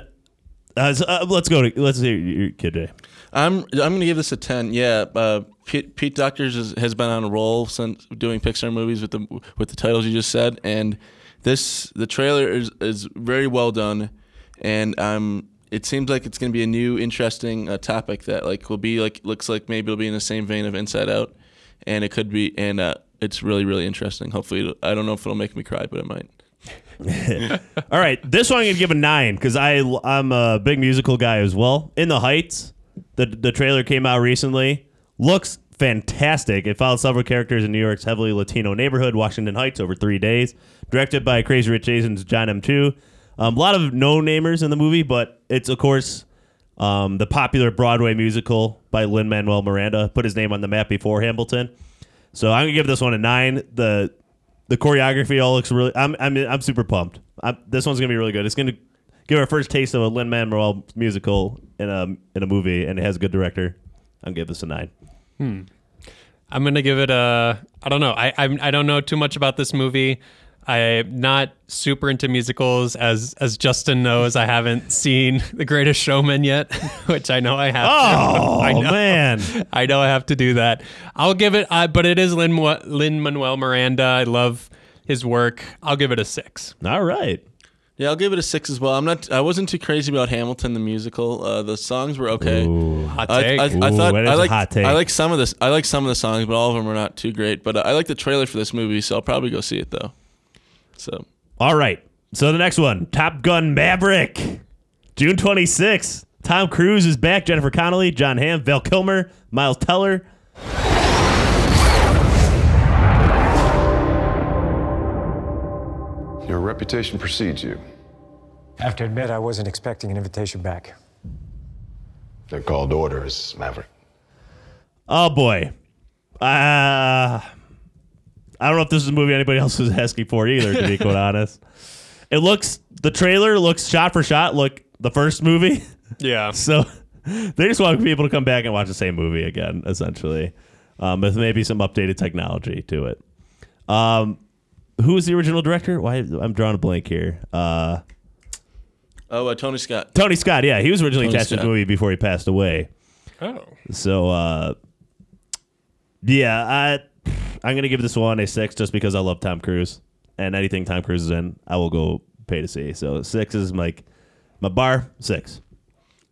uh, so, uh, let's go to let's see your Kid J. I'm I'm gonna give this a ten. Yeah, uh, Pete, Pete Docter's is, has been on a roll since doing Pixar movies with the with the titles you just said, and this the trailer is is very well done, and um, it seems like it's going to be a new interesting uh, topic that like will be like looks like maybe it'll be in the same vein of Inside Out, and it could be and uh, it's really really interesting. Hopefully, I don't know if it'll make me cry, but it might. (laughs) All right, this one I'm gonna give a nine because I I'm a big musical guy as well. In the Heights, the the trailer came out recently. Looks fantastic. It followed several characters in New York's heavily Latino neighborhood, Washington Heights, over three days. Directed by Crazy Rich Asians John M. Chu. Um, a lot of no namers in the movie, but it's of course um, the popular Broadway musical by Lin Manuel Miranda. Put his name on the map before Hamilton. So I'm gonna give this one a nine. The the choreography all looks really. I'm I'm I'm super pumped. I'm, this one's gonna be really good. It's gonna give our first taste of a Lin Manuel musical in a in a movie, and it has a good director. I'm gonna give this a nine. Hmm. I'm gonna give it a. I don't know. I I'm, I don't know too much about this movie. I'm not super into musicals, as as Justin knows. I haven't seen The Greatest Showman yet, (laughs) which I know I have. Oh, to. (laughs) I know, man. I know I have to do that. I'll give it. Uh, but it is Lin Lin Manuel Miranda. I love his work. I'll give it a six. All right. Yeah, I'll give it a six as well. I'm not. I wasn't too crazy about Hamilton the musical. Uh, the songs were okay. Hot I, take. I, I Ooh, thought I like hot. I like some of this. I like some of the songs, but all of them were not too great. But uh, I like the trailer for this movie, so I'll probably go see it though. So All right. So the next one, Top Gun Maverick, June 26th. Tom Cruise is back. Jennifer Connelly, Jon Hamm, Val Kilmer, Miles Teller. Your reputation precedes you. I have to admit, I wasn't expecting an invitation back. They're called orders, Maverick. Oh boy. Uh, I don't know if this is a movie anybody (laughs) else was asking for either, to be quite (laughs) honest. It looks the trailer looks shot for shot look the first movie. Yeah. (laughs) So they just want people to come back and watch the same movie again, essentially. Um, with maybe some updated technology to it. Um, who was the original director? Why I'm drawing a blank here. Uh, oh, uh, Tony Scott. Tony Scott, yeah, he was originally Tony attached to the Scott. movie before he passed away. Oh. So, uh, yeah, I I'm gonna give this one a six just because I love Tom Cruise and anything Tom Cruise is in, I will go pay to see. So six is like my bar six.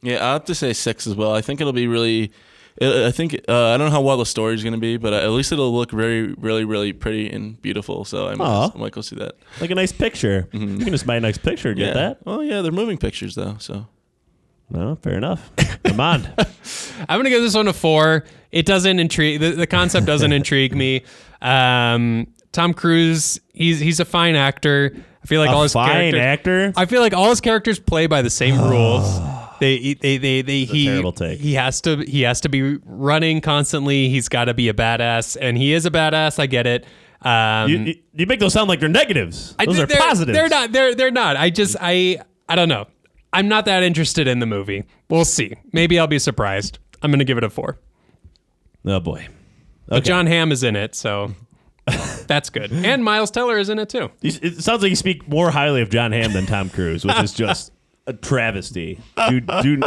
Yeah, I have to say six as well. I think it'll be really. I I think uh, I don't know how well the story is going to be, but at least it'll look very, really, really pretty and beautiful. So I might, Aw. I might go see that. Like a nice picture. You can just buy a nice picture and yeah. get that. Oh yeah, they're moving pictures though. So Well, fair enough. (laughs) Come on. (laughs) I'm gonna give this one a four. It doesn't intrigue. The, the concept doesn't (laughs) intrigue me. Um, Tom Cruise, he's he's a fine actor. I feel like A all his fine characters, actor? I feel like all his characters play by the same (sighs) rules. They they they they he he has to he has to be running constantly. He's got to be a badass, and he is a badass. I get it. Um, you, you, you make those sound like they're negatives. I Those are they're, positives. They're not. They're they're not. I just I I don't know. I'm not that interested in the movie. We'll see. Maybe I'll be surprised. I'm gonna give it a four. Oh boy. But Jon Hamm is in it, so (laughs) that's good. And Miles Teller is in it too. It sounds like you speak more highly of Jon Hamm than Tom Cruise, which is (laughs) just a travesty. Dude, dude.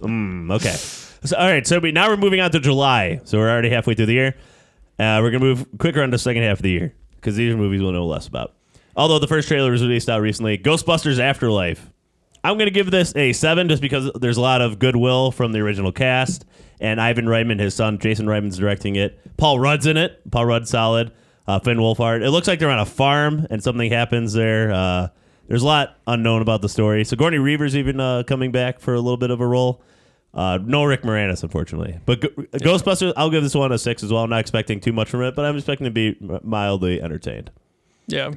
Mm, okay. So, all right. So we, now we're moving on to July. So we're already halfway through the year. Uh, we're gonna move quicker on the second half of the year because these are movies we'll know less about. Although the first trailer was released out recently, Ghostbusters Afterlife. I'm gonna give this a seven just because there's a lot of goodwill from the original cast, and Ivan Reitman, his son Jason Reitman's directing it. Paul Rudd's in it. Paul Rudd's solid. Uh, Finn Wolfhard. It looks like they're on a farm and something happens there. Uh, there's a lot unknown about the story. So Sigourney Weaver's even uh, coming back for a little bit of a role. Uh, no Rick Moranis, unfortunately. But Go- Ghostbusters, I'll give this one a six as well. I'm not expecting too much from it, but I'm expecting to be mildly entertained. Yeah,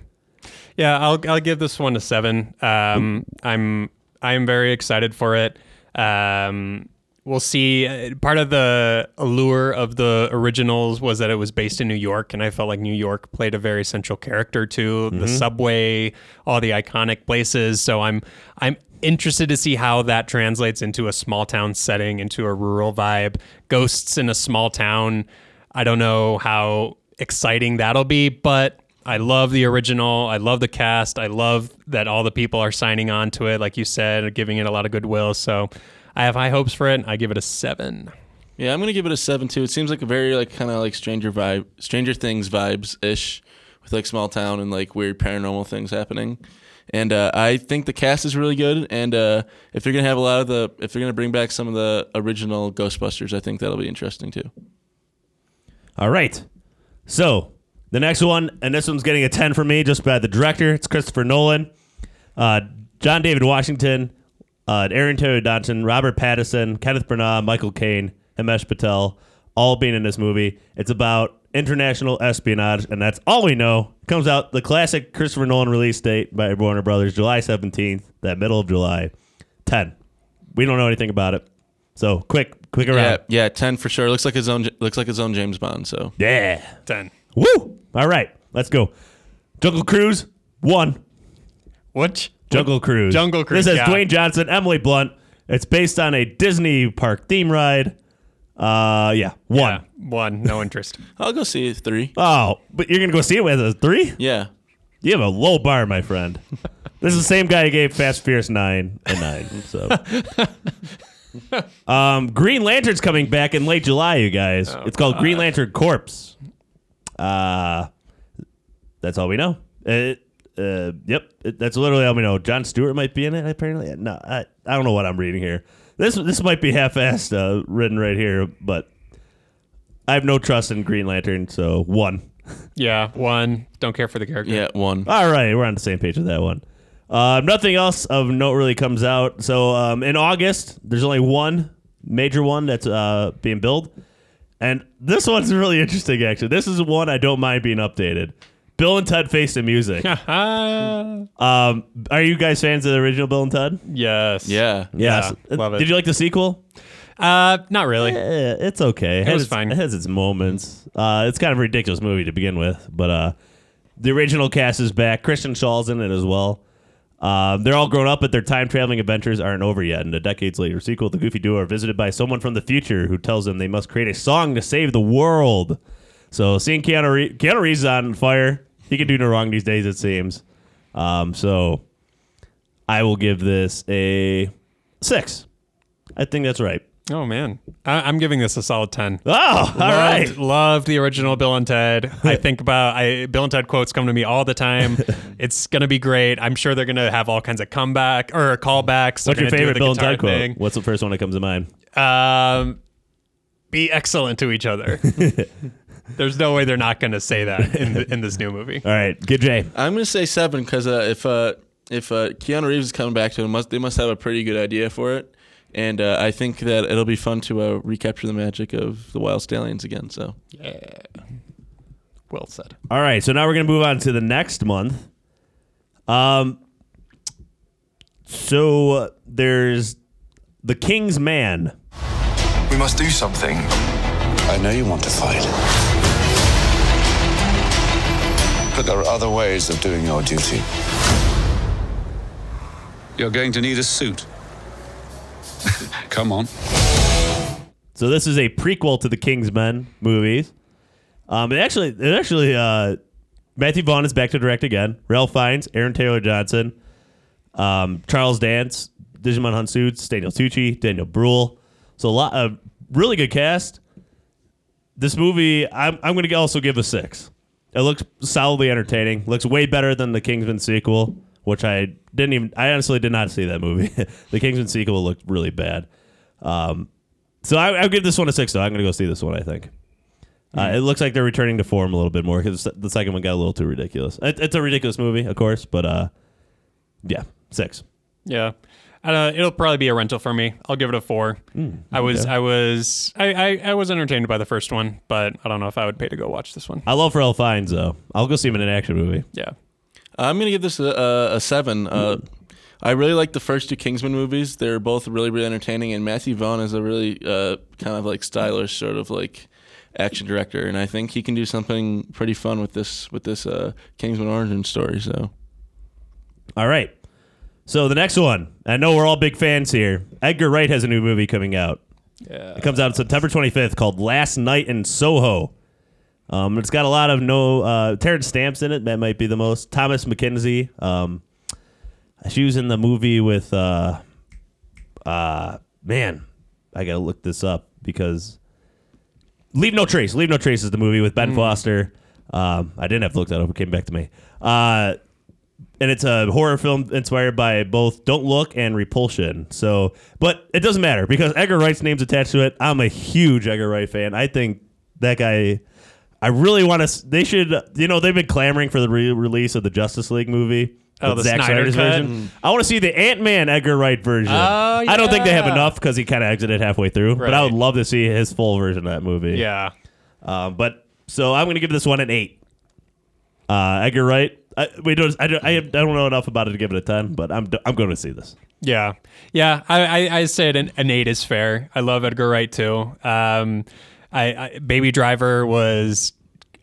yeah. I'll I'll give this one a seven. Um, I'm I'm very excited for it. Um, we'll see. Uh, Part of the allure of the originals was that it was based in New York, and I felt like New York played a very central character to the Mhm. subway, all the iconic places. So I'm I'm interested to see how that translates into a small town setting, into a rural vibe. Ghosts in a small town. I don't know how exciting that'll be, but I love the original. I love the cast. I love that all the people are signing on to it, like you said, giving it a lot of goodwill. So I have high hopes for it. I give it a seven. Yeah, I'm gonna give it a seven too. It seems like a very like kind of like Stranger vibe, Stranger Things vibes ish, with like small town and like weird paranormal things happening. And uh, I think the cast is really good. And uh, if they're gonna have a lot of the, if they're gonna bring back some of the original Ghostbusters, I think that'll be interesting too. All right. So the next one, and this one's getting a 10 for me just by the director. It's Christopher Nolan, uh, John David Washington, uh, Aaron Taylor Johnson, Robert Pattinson, Kenneth Branagh, Michael Caine, Himesh Patel, all being in this movie. It's about international espionage, and that's all we know. Comes out the classic Christopher Nolan release date by Warner Brothers, July 17th, that middle of July. 10. We don't know anything about it. So quick, quick around. Yeah, yeah, ten for sure. Looks like his own, looks like his own James Bond. So Yeah. 10. Woo! All right, let's go. Jungle Cruise, one. What? Jungle Cruise. Jungle Cruise, This is yeah. Dwayne Johnson, Emily Blunt. It's based on a Disney park theme ride. Uh, yeah, one. Yeah, one. No interest. (laughs) I'll go see it three. Oh, but you're gonna go see it with a three? Yeah. You have a low bar, my friend. this is the same guy who gave Fast and Furious nine and nine. So, (laughs) um, Green Lantern's coming back in late July, you guys. it's called Green Lantern Corpse. Uh, that's all we know. It, uh, yep, it, that's literally all we know. John Stewart might be in it. Apparently, no, I, I don't know what I'm reading here. This this might be half-assed uh, written right here, but I have no trust in Green Lantern, so one. Yeah, one. Don't care for the character. Yeah, one. All right, we're on the same page with that one. Uh, nothing else of note really comes out. So um, in August, there's only one major one that's uh, being billed, and this one's (laughs) really interesting. Actually, this is one I don't mind being updated. Bill and Ted Face the Music. (laughs) (laughs) um, are you guys fans of the original Bill and Ted? yes. Yeah. Yes. Yeah, love it. Did you like the sequel? Uh, not really. Eh, it's okay. It, has was its- fine. It has its moments. Uh, it's kind of a ridiculous movie to begin with, but uh, the original cast is back. Kristen Schaal's in it as well. Um, they're all grown up, but their time traveling adventures aren't over yet. In a decades later sequel, the Goofy duo are visited by someone from the future who tells them they must create a song to save the world. So, seeing Keanu, Ree- Keanu Reeves on fire, he can do no wrong these days, it seems. Um, so, I will give this a six. I think that's right. Oh man, I, I'm giving this a solid ten. Oh, all loved, right. loved the original Bill and Ted. (laughs) I think about I Bill and Ted quotes come to me all the time. (laughs) it's gonna be great. I'm sure they're gonna have all kinds of comeback or callbacks. What's your favorite Bill and Ted quote? thing. What's the first one that comes to mind? Um, be excellent to each other. (laughs) There's no way they're not gonna say that in the, in this new movie. All right, Kid J. I'm gonna say seven because uh, if uh, if uh, Keanu Reeves is coming back to it, must they must have a pretty good idea for it, and uh, I think that it'll be fun to uh, recapture the magic of the Wyld Stallyns again. So Yeah. Well said. All right, so now we're gonna move on to the next month. Um, so uh, there's the King's Man. We must do something. I know you want to fight. But there are other ways of doing your duty. You're going to need a suit. (laughs) Come on. So this is a prequel to the King's Men movies. Um, it actually, it actually, uh, Matthew Vaughn is back to direct again. Ralph Fiennes, Aaron Taylor Johnson, um, Charles Dance, Djimon Hounsou's, Daniel Tucci, Daniel Bruhl. So a lot of really good cast. This movie, I'm, I'm going to also give a six. It looks solidly entertaining. Looks way better than the Kingsman sequel, which I didn't even. I honestly did not see that movie. (laughs) the Kingsman sequel looked really bad. Um, so I, I'll give this one a six. Though I'm going to go see this one. I think. Uh, it looks like they're returning to form a little bit more because the second one got a little too ridiculous. It, it's a ridiculous movie, of course, but uh, yeah, six. Yeah. Uh, it'll probably be a rental for me. I'll give it a four. I was. I was, I, I, I was entertained by the first one, but I don't know if I would pay to go watch this one. I love Ralph Fiennes though. I'll go see him in an action movie. Yeah. I'm gonna give this a, a, a seven. Uh, I really like the first two Kingsman movies. They're both really, really entertaining, and Matthew Vaughn is a really uh, kind of like stylish sort of like action director, and I think he can do something pretty fun with this with this uh, Kingsman origin story. So All right. So the next one, I know we're all big fans here. Edgar Wright has a new movie coming out. Yeah. It comes out September 25th called Last Night in Soho. Um, it's got a lot of no uh, Terence Stamp's in it. That might be the most. Thomasin McKenzie. Um, she was in the movie with uh, uh, man. I gotta look this up because Leave No Trace. Leave No Trace is the movie with Ben Foster. Um, I didn't have to look that up. It came back to me. Uh, and it's a horror film inspired by both Don't Look and Repulsion. So, but it doesn't matter because Edgar Wright's name's attached to it. I'm a huge Edgar Wright fan. I think that guy. I really want to. They should. You know, they've been clamoring for the re-release of the Justice League movie. Oh, the Zack Snyder Snyder's cut? version. I want to see the Ant Man Edgar Wright version. Oh, I don't think they have enough because he kind of exited halfway through. But I would love to see his full version of that movie. Yeah. Um, but so I'm going to give this one an eight. Uh, Edgar Wright. I, we don't. I don't. I don't know enough about it to give it a ten, but I'm. I'm going to see this. Yeah, yeah. I I, I say an, an eight is fair. I love Edgar Wright too. Um, I, I Baby Driver was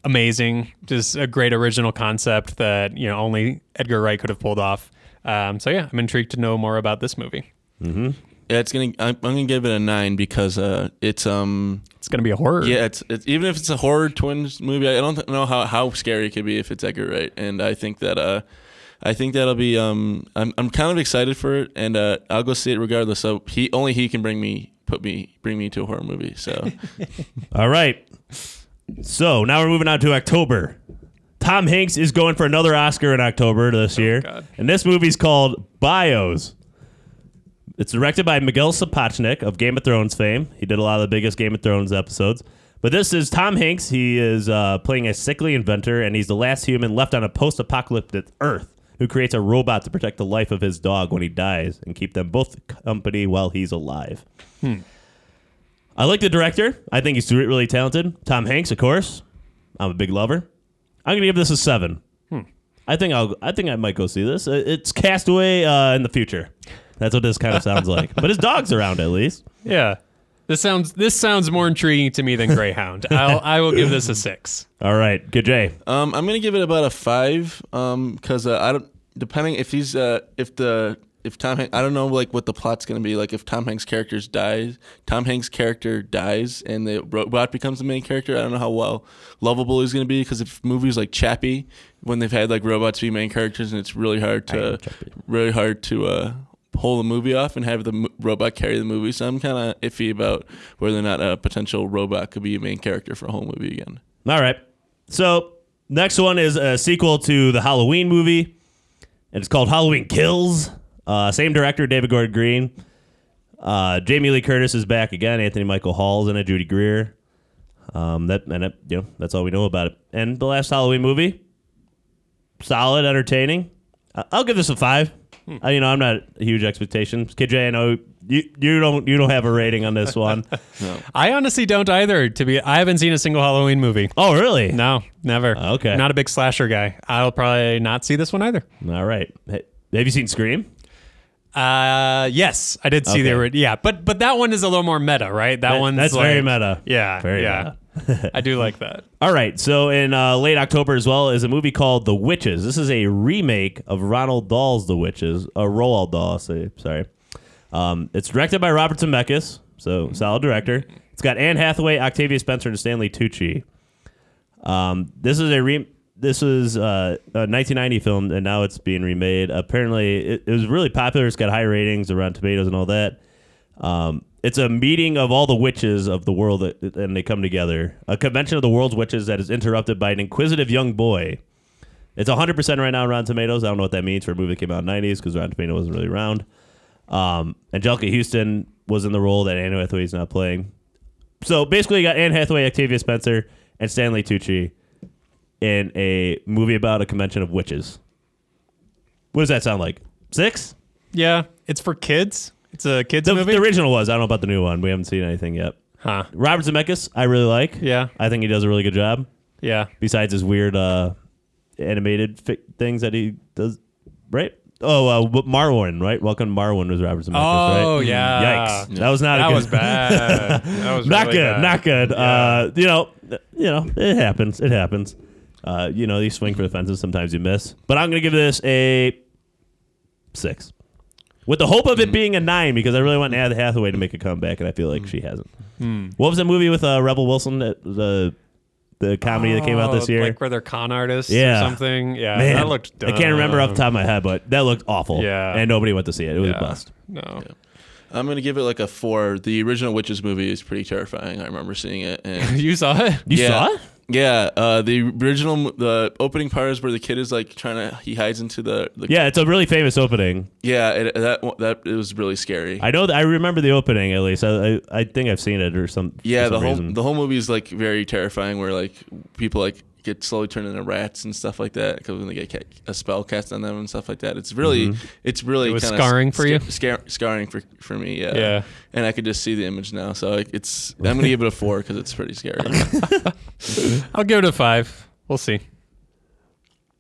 amazing. Just a great original concept that you know only Edgar Wright could have pulled off. Um, so yeah, I'm intrigued to know more about this movie. Mm-hmm. Yeah, it's gonna. I'm, I'm gonna give it a nine because uh, it's um. It's gonna be a horror. Yeah, it's, it's even if it's a horror twins movie. I don't th- know how, how scary it could be if it's Edgar Wright, and I think that uh, I think that'll be um. I'm I'm kind of excited for it, and uh, I'll go see it regardless. So he only he can bring me put me bring me to a horror movie. So (laughs) All right. So now we're moving on to October. Tom Hanks is going for another Oscar in October this year, and this movie's called Bios. It's directed by Miguel Sapochnik of Game of Thrones fame. He did a lot of the biggest Game of Thrones episodes. But this is Tom Hanks. He is uh, playing a sickly inventor, and he's the last human left on a post-apocalyptic Earth who creates a robot to protect the life of his dog when he dies and keep them both company while he's alive. Hmm. I like the director. I think he's really talented. Tom Hanks, of course. I'm a big lover. I'm gonna give this a seven. Hmm. I think I'll. I think I might go see this. Uh, It's Castaway uh, in the future. That's what this kind of sounds like. But his dog's around at least. Yeah. This sounds this sounds more intriguing to me than Greyhound. I'll I will give this a six. All right, Kid J. Um, I'm gonna give it about a five. Um, because uh, I don't depending if he's uh if the if Tom Hanks I don't know like what the plot's gonna be like if Tom Hanks' characters dies Tom Hanks' character dies and the robot becomes the main character I don't know how well lovable he's gonna be because if movies like Chappie when they've had like robots be main characters and it's really hard to really hard to uh pull the movie off and have the robot carry the movie so I'm kind of iffy about whether or not a potential robot could be a main character for a whole movie again. All right. So next one is a sequel to the Halloween movie, and it's called Halloween Kills. Uh, same director, David Gordon Green. Uh, Jamie Lee Curtis is back again. Anthony Michael Hall's in it. Judy Greer. Um, that and it, you know that's all we know about it. And the last Halloween movie, solid, entertaining. I'll give this a five. Uh, you know, I'm not a huge expectations. KJ, I know you you don't you don't have a rating on this one. (laughs) no. I honestly don't either. To be, I haven't seen a single Halloween movie. Oh, really? No, never. Okay. Not a big slasher guy. I'll probably not see this one either. All right. Hey, have you seen Scream? Uh, yes, I did see Okay. the ori- yeah, but but that one is a little more meta, right? That That- one's that's like, very meta. Yeah, Very yeah. (laughs) I do like that. All right. So in uh, late October as well is a movie called The Witches. This is a remake of Ronald Dahl's The Witches. Uh, Roald Dahl, say, sorry. Um, it's directed by Robert Zemeckis, so solid director. It's got Anne Hathaway, Octavia Spencer, and Stanley Tucci. Um, this is a re- this was uh, a 1990 film, and now it's being remade. Apparently, it, it was really popular. It's got high ratings around Tomatoes and all that. Um, it's a meeting of all the witches of the world, that, and they come together. A convention of the world's witches that is interrupted by an inquisitive young boy. It's 100% right now on Rotten Tomatoes. I don't know what that means for a movie that came out in the 90s because Rotten Tomatoes wasn't really around. Um, Anjelica Huston was in the role that Anne Hathaway is not playing. So basically, you got Anne Hathaway, Octavia Spencer, and Stanley Tucci in a movie about a convention of witches. What does that sound like? Six? Yeah, it's for kids. It's a kids The, movie. the original was. I don't know about the new one. We haven't seen anything yet. Huh. Robert Zemeckis, I really like. Yeah. I think he does a really good job. Yeah. Besides his weird uh, animated fi- things that he does, right? Oh, uh, w- Marwen, right? Welcome to Marwen was Robert Zemeckis, right? Oh, yeah. Yikes. That was not a That good- was bad. (laughs) That was not really good. bad. Not good. Uh, you know, you know, it happens. It happens. Uh, you know, you swing for the fences. Sometimes you miss. But I'm gonna give this a six, with the hope of it being a nine because I really want Anne Hathaway to make a comeback, and I feel like she hasn't. Hmm. What was that movie with uh, Rebel Wilson? that- The the comedy that came out this Oh, year. like where they're con artists yeah, or something. Yeah, Man, that looked. I can't remember off the top of my head, but that looked awful. Yeah. and nobody went to see it. It was Yeah. a bust. No. I'm gonna give it like a four. The original Witches movie is pretty terrifying. I remember seeing it. And (laughs) you saw it? You Yeah. saw it? Yeah, uh, the original, the opening part is where the kid is like trying to, he hides into the, the Yeah, it's a really famous opening. yeah, it, that that it was really scary. I know. That, I remember the opening at least. I, I, I think I've seen it or some. yeah, for the whole reason. the whole movie is like very terrifying, where like people like get slowly turned into rats and stuff like that because when they get a spell cast on them and stuff like that. It's really, Mhm. it's really It kinda scarring for you? scar- scarring for for me. Yeah, Yeah. And I could just see the image now, so like, it's I'm gonna give it a four because it's pretty scary. (laughs) I'll give it a five. We'll see.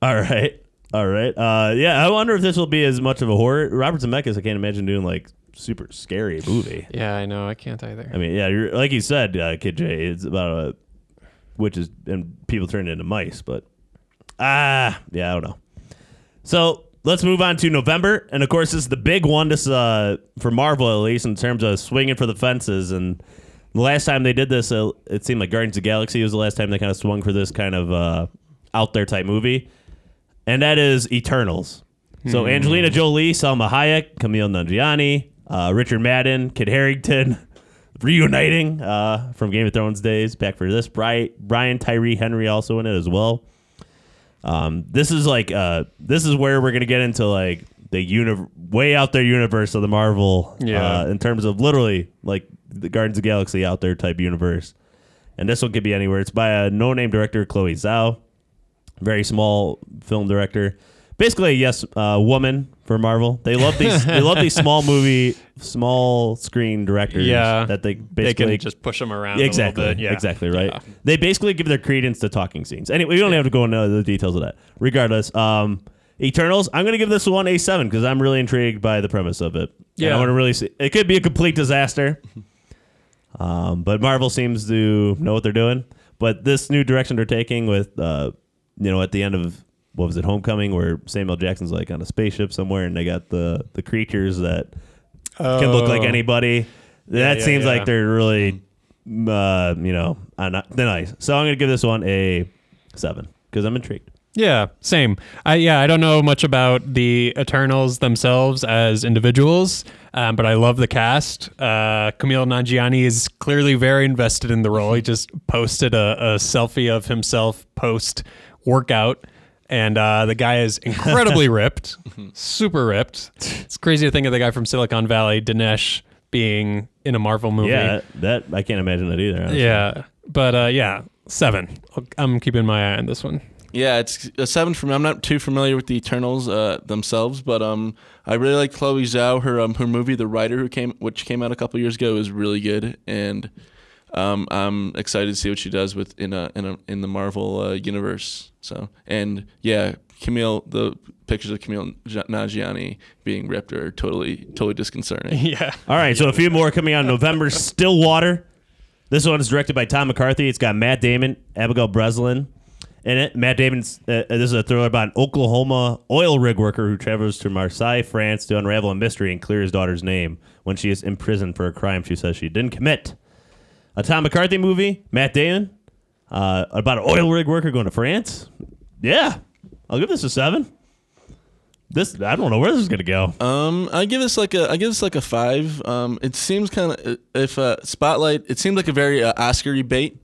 All right. All right. Uh, yeah, I wonder if this will be as much of a horror. Robert Zemeckis, I can't imagine doing like super scary movie. Yeah, I know. I can't either. I mean, yeah, you're, like you said, uh, Kid J, it's about a witches and people turned into mice, but ah, yeah, I don't know. So let's move on to November, and of course, this is the big one. This is uh, for Marvel at least in terms of swinging for the fences. And the last time they did this, uh, it seemed like Guardians of the Galaxy was the last time they kind of swung for this kind of uh, out there type movie, and that is Eternals. So Hmm. Angelina Jolie, Salma Hayek, Kumail Nanjiani, uh, Richard Madden, Kit Harington, reuniting uh, from Game of Thrones days, back for this. Bri- Brian Tyree Henry also in it as well. Um, this is like uh, this is where we're gonna get into like the uni- way out there universe of the Marvel, Yeah. uh, in terms of literally like the Guardians of the Galaxy out there type universe. And this one could be anywhere. It's by a no name director, Chloe Zhao, very small film director. Basically, a yes uh, woman for Marvel. They love these. (laughs) they love these small movie, small screen directors. Yeah. that they They basically can just push them around exactly, a little bit. Yeah. exactly right. Yeah. They basically give their credence to talking scenes. Anyway, we don't have to go into the details of that. Regardless, um, Eternals. I'm going to give this one a seven because I'm really intrigued by the premise of it. And Yeah. I want to really see. It could be a complete disaster, (laughs) um, but Marvel seems to know what they're doing. But this new direction they're taking with, uh, you know, at the end of what was it, Homecoming, where Samuel Jackson's like on a spaceship somewhere, and they got the the creatures that can look like Oh. anybody. That yeah, seems yeah. like they're really, uh, you know, on the nice. So I'm gonna give this one a seven because I'm intrigued. Yeah, same. I yeah, I don't know much about the Eternals themselves as individuals, um, but I love the cast. Uh, Kumail Nanjiani is clearly very invested in the role. He just posted a, a selfie of himself post workout, and uh, the guy is incredibly (laughs) ripped, super ripped. It's crazy to think of the guy from Silicon Valley, Dinesh, being in a Marvel movie. Yeah, that I can't imagine that either. honestly. yeah. But uh, yeah, seven. I'm keeping my eye on this one. Yeah, it's a seven for me. I'm not too familiar with the Eternals uh, themselves, but um, I really like Chloe Zhao. Her um, her movie, The Rider, who came which came out a couple years ago, is really good, and um, I'm excited to see what she does with in a in a in the Marvel uh, universe. So and yeah, Kumail, the pictures of Kumail J- Nanjiani being ripped are totally totally disconcerting. (laughs) yeah. All right, so a few more coming out in November. Stillwater. This one is directed by Tom McCarthy. It's got Matt Damon, Abigail Breslin in it. Matt Damon's. Uh, this is a thriller about an Oklahoma oil rig worker who travels to Marseille, France, to unravel a mystery and clear his daughter's name when she is imprisoned for a crime she says she didn't commit. A Tom McCarthy movie. Matt Damon uh, about an oil rig worker going to France. Yeah, I'll give this a seven. This I don't know where this is gonna go. Um, I give this like a I give this like a five. Um, it seems kind of if uh, Spotlight. It seems like a very uh, Oscar bait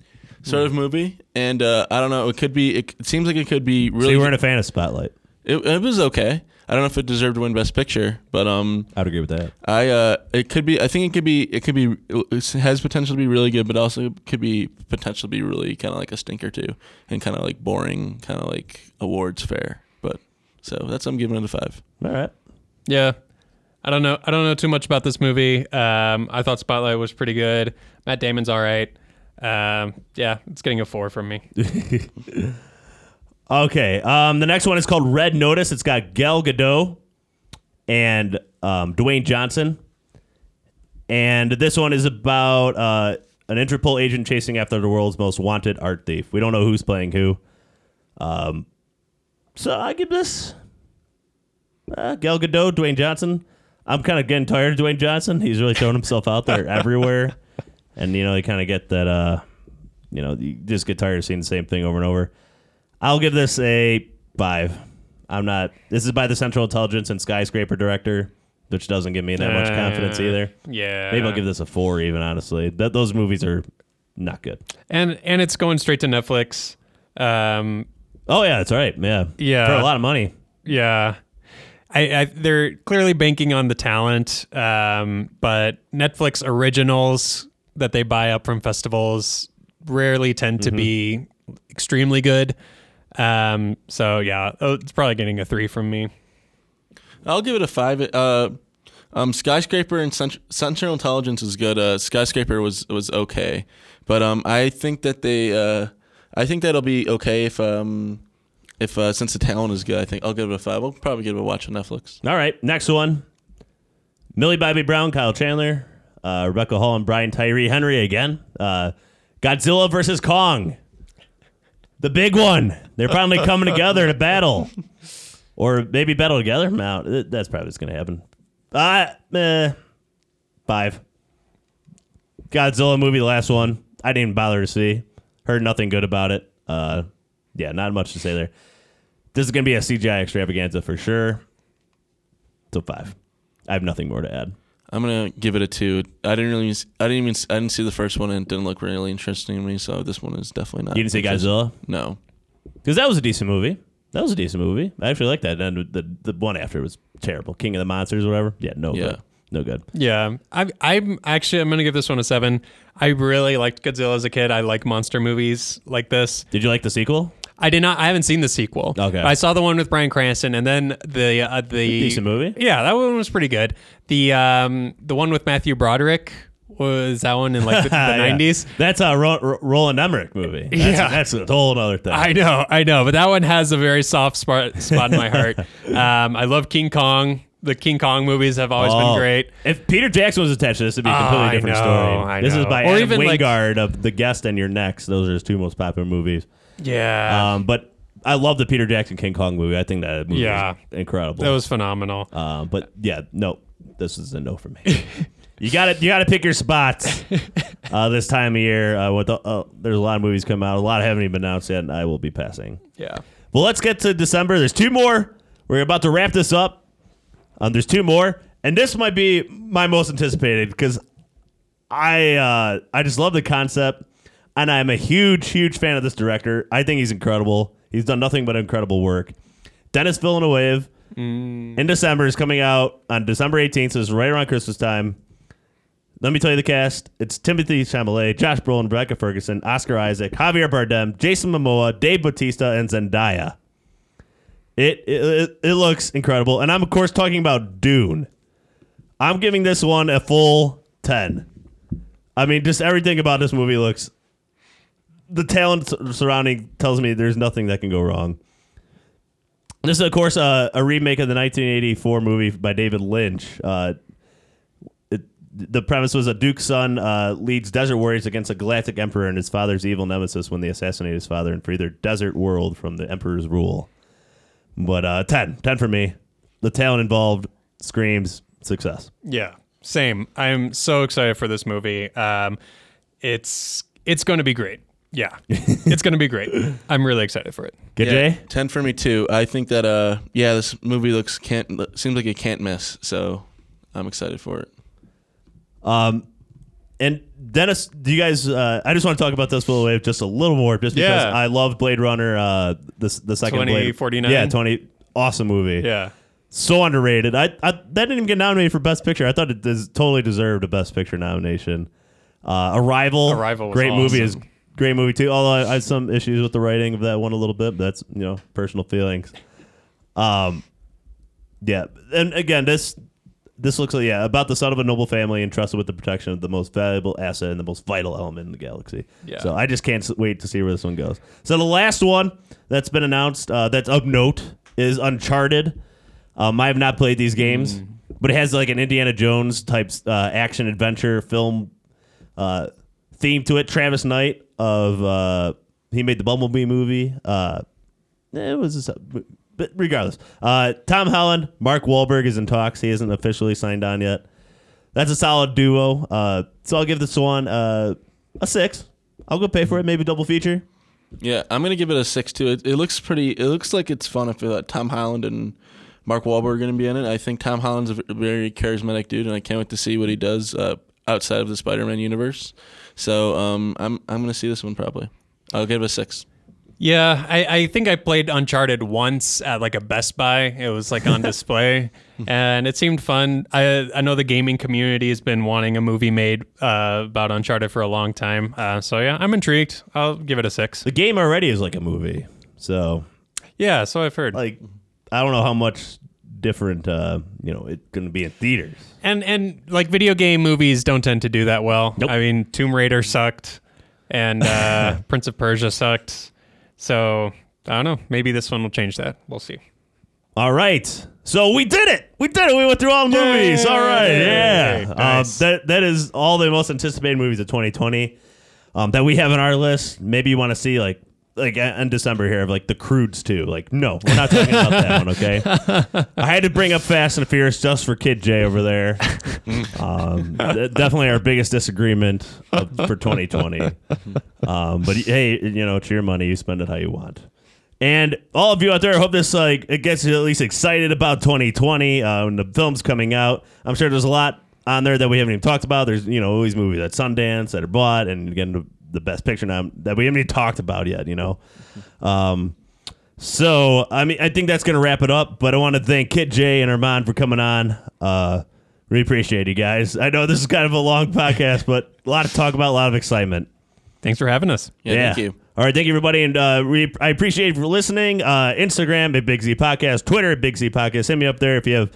sort Hmm. of movie, and uh, I don't know. It could be. It, it seems like it could be So really. you weren't a fan of Spotlight. It, it was okay. I don't know if it deserved to win Best Picture, but um, I'd agree with that. I uh, it could be. I think it could be. It could be. It has potential to be really good, but also could be potential to be really kind of like a stinker too, and kind of like boring, kind of like awards fair. But so that's I'm giving it a five. All right. Yeah. I don't know. I don't know too much about this movie. Um, I thought Spotlight was pretty good. Matt Damon's all right. Um, yeah, it's getting a four from me. (laughs) Okay. Um, the next one is called Red Notice. It's got Gal Gadot and um, Dwayne Johnson. And this one is about uh, an Interpol agent chasing after the world's most wanted art thief. We don't know who's playing who. Um, so I give this uh, Gal Gadot, Dwayne Johnson. I'm kind of getting tired of Dwayne Johnson. He's really throwing himself out there (laughs) everywhere. And, you know, you kind of get that, uh, you know, you just get tired of seeing the same thing over and over. I'll give this a five. I'm not. This is by the Central Intelligence and Skyscraper director, which doesn't give me that much confidence Uh, either. Yeah. Maybe I'll give this a four, even honestly. That those movies are not good. and and it's going straight to Netflix. Um, Oh yeah, that's right. Yeah, Yeah. for a lot of money. yeah, I, I they're clearly banking on the talent, um, but Netflix originals that they buy up from festivals rarely tend to be extremely good. Um, so yeah, oh, it's probably getting a three from me. I'll give it a five. Uh, um, Skyscraper and Cent- Central Intelligence is good. Uh, Skyscraper was was okay, but um, I think that they, uh, I think that'll be okay if um, if uh, since the talent is good. I think I'll give it a five. I'll probably give it a watch on Netflix. All right, next one. Millie Bobby Brown, Kyle Chandler, uh, Rebecca Hall, and Brian Tyree Henry again. Uh, Godzilla versus Kong. The big one. They're finally coming together to battle. (laughs) Or maybe battle together? No, that's probably what's going to happen. Uh, eh, five. Godzilla movie, the last one. I didn't even bother to see. Heard nothing good about it. Uh, yeah, not much to say there. This is going to be a CGI extravaganza for sure. So five. I have nothing more to add. I'm gonna give it a two. I didn't really, I didn't even, I didn't see the first one and it didn't look really interesting to me. So this one is definitely not. You didn't see. Godzilla? No. Because that was a decent movie. That was a decent movie. I actually like that. And the the one after was terrible. King of the Monsters, or whatever. Yeah, no Yeah. good. No good. Yeah, I, I'm actually I'm gonna give this one a seven. I really liked Godzilla as a kid. I like monster movies like this. Did you like the sequel? I did not. I haven't seen the sequel. Okay. I saw the one with Bryan Cranston, and then the uh, the Decent movie. Yeah, that one was pretty good. The um the one with Matthew Broderick was that one in like the, the (laughs) Yeah. 90s. That's a Ro- Ro- Roland Emmerich movie. That's, Yeah. that's a whole other thing. I know, I know, but that one has a very soft spot spot in my heart. (laughs) Um, I love King Kong. The King Kong movies have always Oh, been great. If Peter Jackson was attached to this, it'd be a Oh, completely I different know, story. I this is by Or Adam even, like- Wingard of The Guest and You're Next. Those are his two most popular movies. Yeah, Um, but I love the Peter Jackson King Kong movie. I think that movie Yeah. is incredible. that was phenomenal. Um, but yeah, no, this is a no for me. (laughs) you got to you got to pick your spots (laughs) uh, this time of year. Uh, with the, uh, there's a lot of movies come out. A lot haven't even been announced yet, and I will be passing. Yeah. Well, let's get to December. There's two more. We're about to wrap this up. Um, there's two more, and this might be my most anticipated because I uh, I just love the concept, and I'm a huge huge fan of this director. I think he's incredible. He's done nothing but incredible work. Denis Villeneuve in December is coming out on December 18th. So it's right around Christmas time. Let me tell you the cast. It's Timothée Chalamet, Josh Brolin, Rebecca Ferguson, Oscar Isaac, Javier Bardem, Jason Momoa, Dave Bautista, and Zendaya. It, it it looks incredible, and I'm of course talking about Dune. I'm giving this one a full ten. I mean, just everything about this movie looks. The talent surrounding tells me there's nothing that can go wrong. This is, of course, uh, a remake of the 1984 movie by David Lynch. Uh, the premise was a Duke's son uh, leads desert warriors against a galactic emperor and his father's evil nemesis when they assassinate his father and free their desert world from the emperor's rule. But uh, 10. 10 for me. The talent involved screams success. Yeah, same. I'm so excited for this movie. Um, it's it's going to be great. Yeah, (laughs) it's going to be great. I'm really excited for it. Good, Yeah, Jay? Ten for me too. I think that uh, yeah, this movie looks can't seems like it can't miss. So I'm excited for it. Um, and Denis, do you guys? Uh, I just want to talk about this Villeneuve just a little more, just because Yeah. I love Blade Runner. Uh, the the second Blade 2049? Yeah, twenty. Awesome movie. Yeah. So underrated. I, I that didn't even get nominated for Best Picture. I thought it des- totally deserved a Best Picture nomination. Uh, Arrival. Arrival was Great movie is awesome. great movie too. Although I, I had some issues with the writing of that one a little bit. But that's you know personal feelings. Um, yeah, and again this this looks like yeah about the son of a noble family entrusted with the protection of the most valuable asset and the most vital element in the galaxy. Yeah. So I just can't wait to see where this one goes. So the last one that's been announced uh, that's of note is Uncharted. Um, I have not played these games, but it has like an Indiana Jones type uh, action adventure film uh, theme to it. Travis Knight of uh, he made the Bumblebee movie. Uh, it was just, but regardless, uh, Tom Holland, Mark Wahlberg is in talks. He isn't officially signed on yet. That's a solid duo. Uh, so I'll give this one uh, a six. I'll go pay for it. Maybe double feature. Yeah, I'm gonna give it a six too. It, it looks pretty. It looks like it's fun if uh, Tom Holland and Mark Wahlberg are gonna be in it. I think Tom Holland's a very charismatic dude, and I can't wait to see what he does uh, outside of the Spider-Man universe. So um, I'm I'm gonna see this one probably. I'll give it a six. Yeah, I, I think I played Uncharted once at like a Best Buy. It was like on (laughs) display, and it seemed fun. I I know the gaming community has been wanting a movie made uh, about Uncharted for a long time. Uh, so yeah, I'm intrigued. I'll give it a six. The game already is like a movie, so Yeah, so I've heard. like I don't know how much different uh, you know it's going to be in theaters. And and like video game movies don't tend to do that well. I mean, Tomb Raider sucked, and uh, (laughs) Prince of Persia sucked. So I don't know. Maybe this one will change that. We'll see. All right. So we did it. We did it. We went through all the movies. All right. Yeah. Um, Nice. that that is all the most anticipated movies of 2020 um, that we have on our list. Maybe you want to see like like in December here of like the Croods too. Like no, we're not talking about that one. Okay. (laughs) I had to bring up Fast and Furious just for Kid J over there. Um, definitely our biggest disagreement of, for 2020. Um, but hey, you know, it's your money. You spend it how you want. And all of you out there, I hope this like it gets you at least excited about 2020 uh, when the film's coming out. I'm sure there's a lot on there that we haven't even talked about. There's you know all these movies at Sundance that are bought, and again the, the Best Picture nom that we haven't even talked about yet. You know, um, so I mean I think that's gonna wrap it up. But I want to thank Kid J and Armand for coming on. Uh, really appreciate you guys. I know this is kind of a long podcast, but a lot to talk about, a lot of excitement. Thanks for having us. Yeah, thank you. All right, thank you everybody, and uh, we, I appreciate you for listening. Uh, Instagram at Big Z Podcast, Twitter at Big Z Podcast. Hit me up there if you have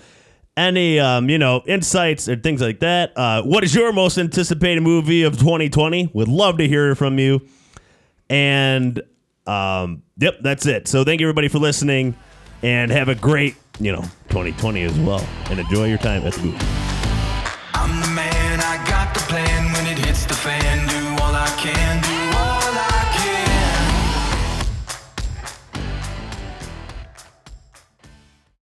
any, um, you know, insights or things like that. Uh, what is your most anticipated movie of 2020? Would love to hear from you. And um, yep, that's it. So thank you everybody for listening, and have a great, you know, 2020 as well, and enjoy your time at the movie.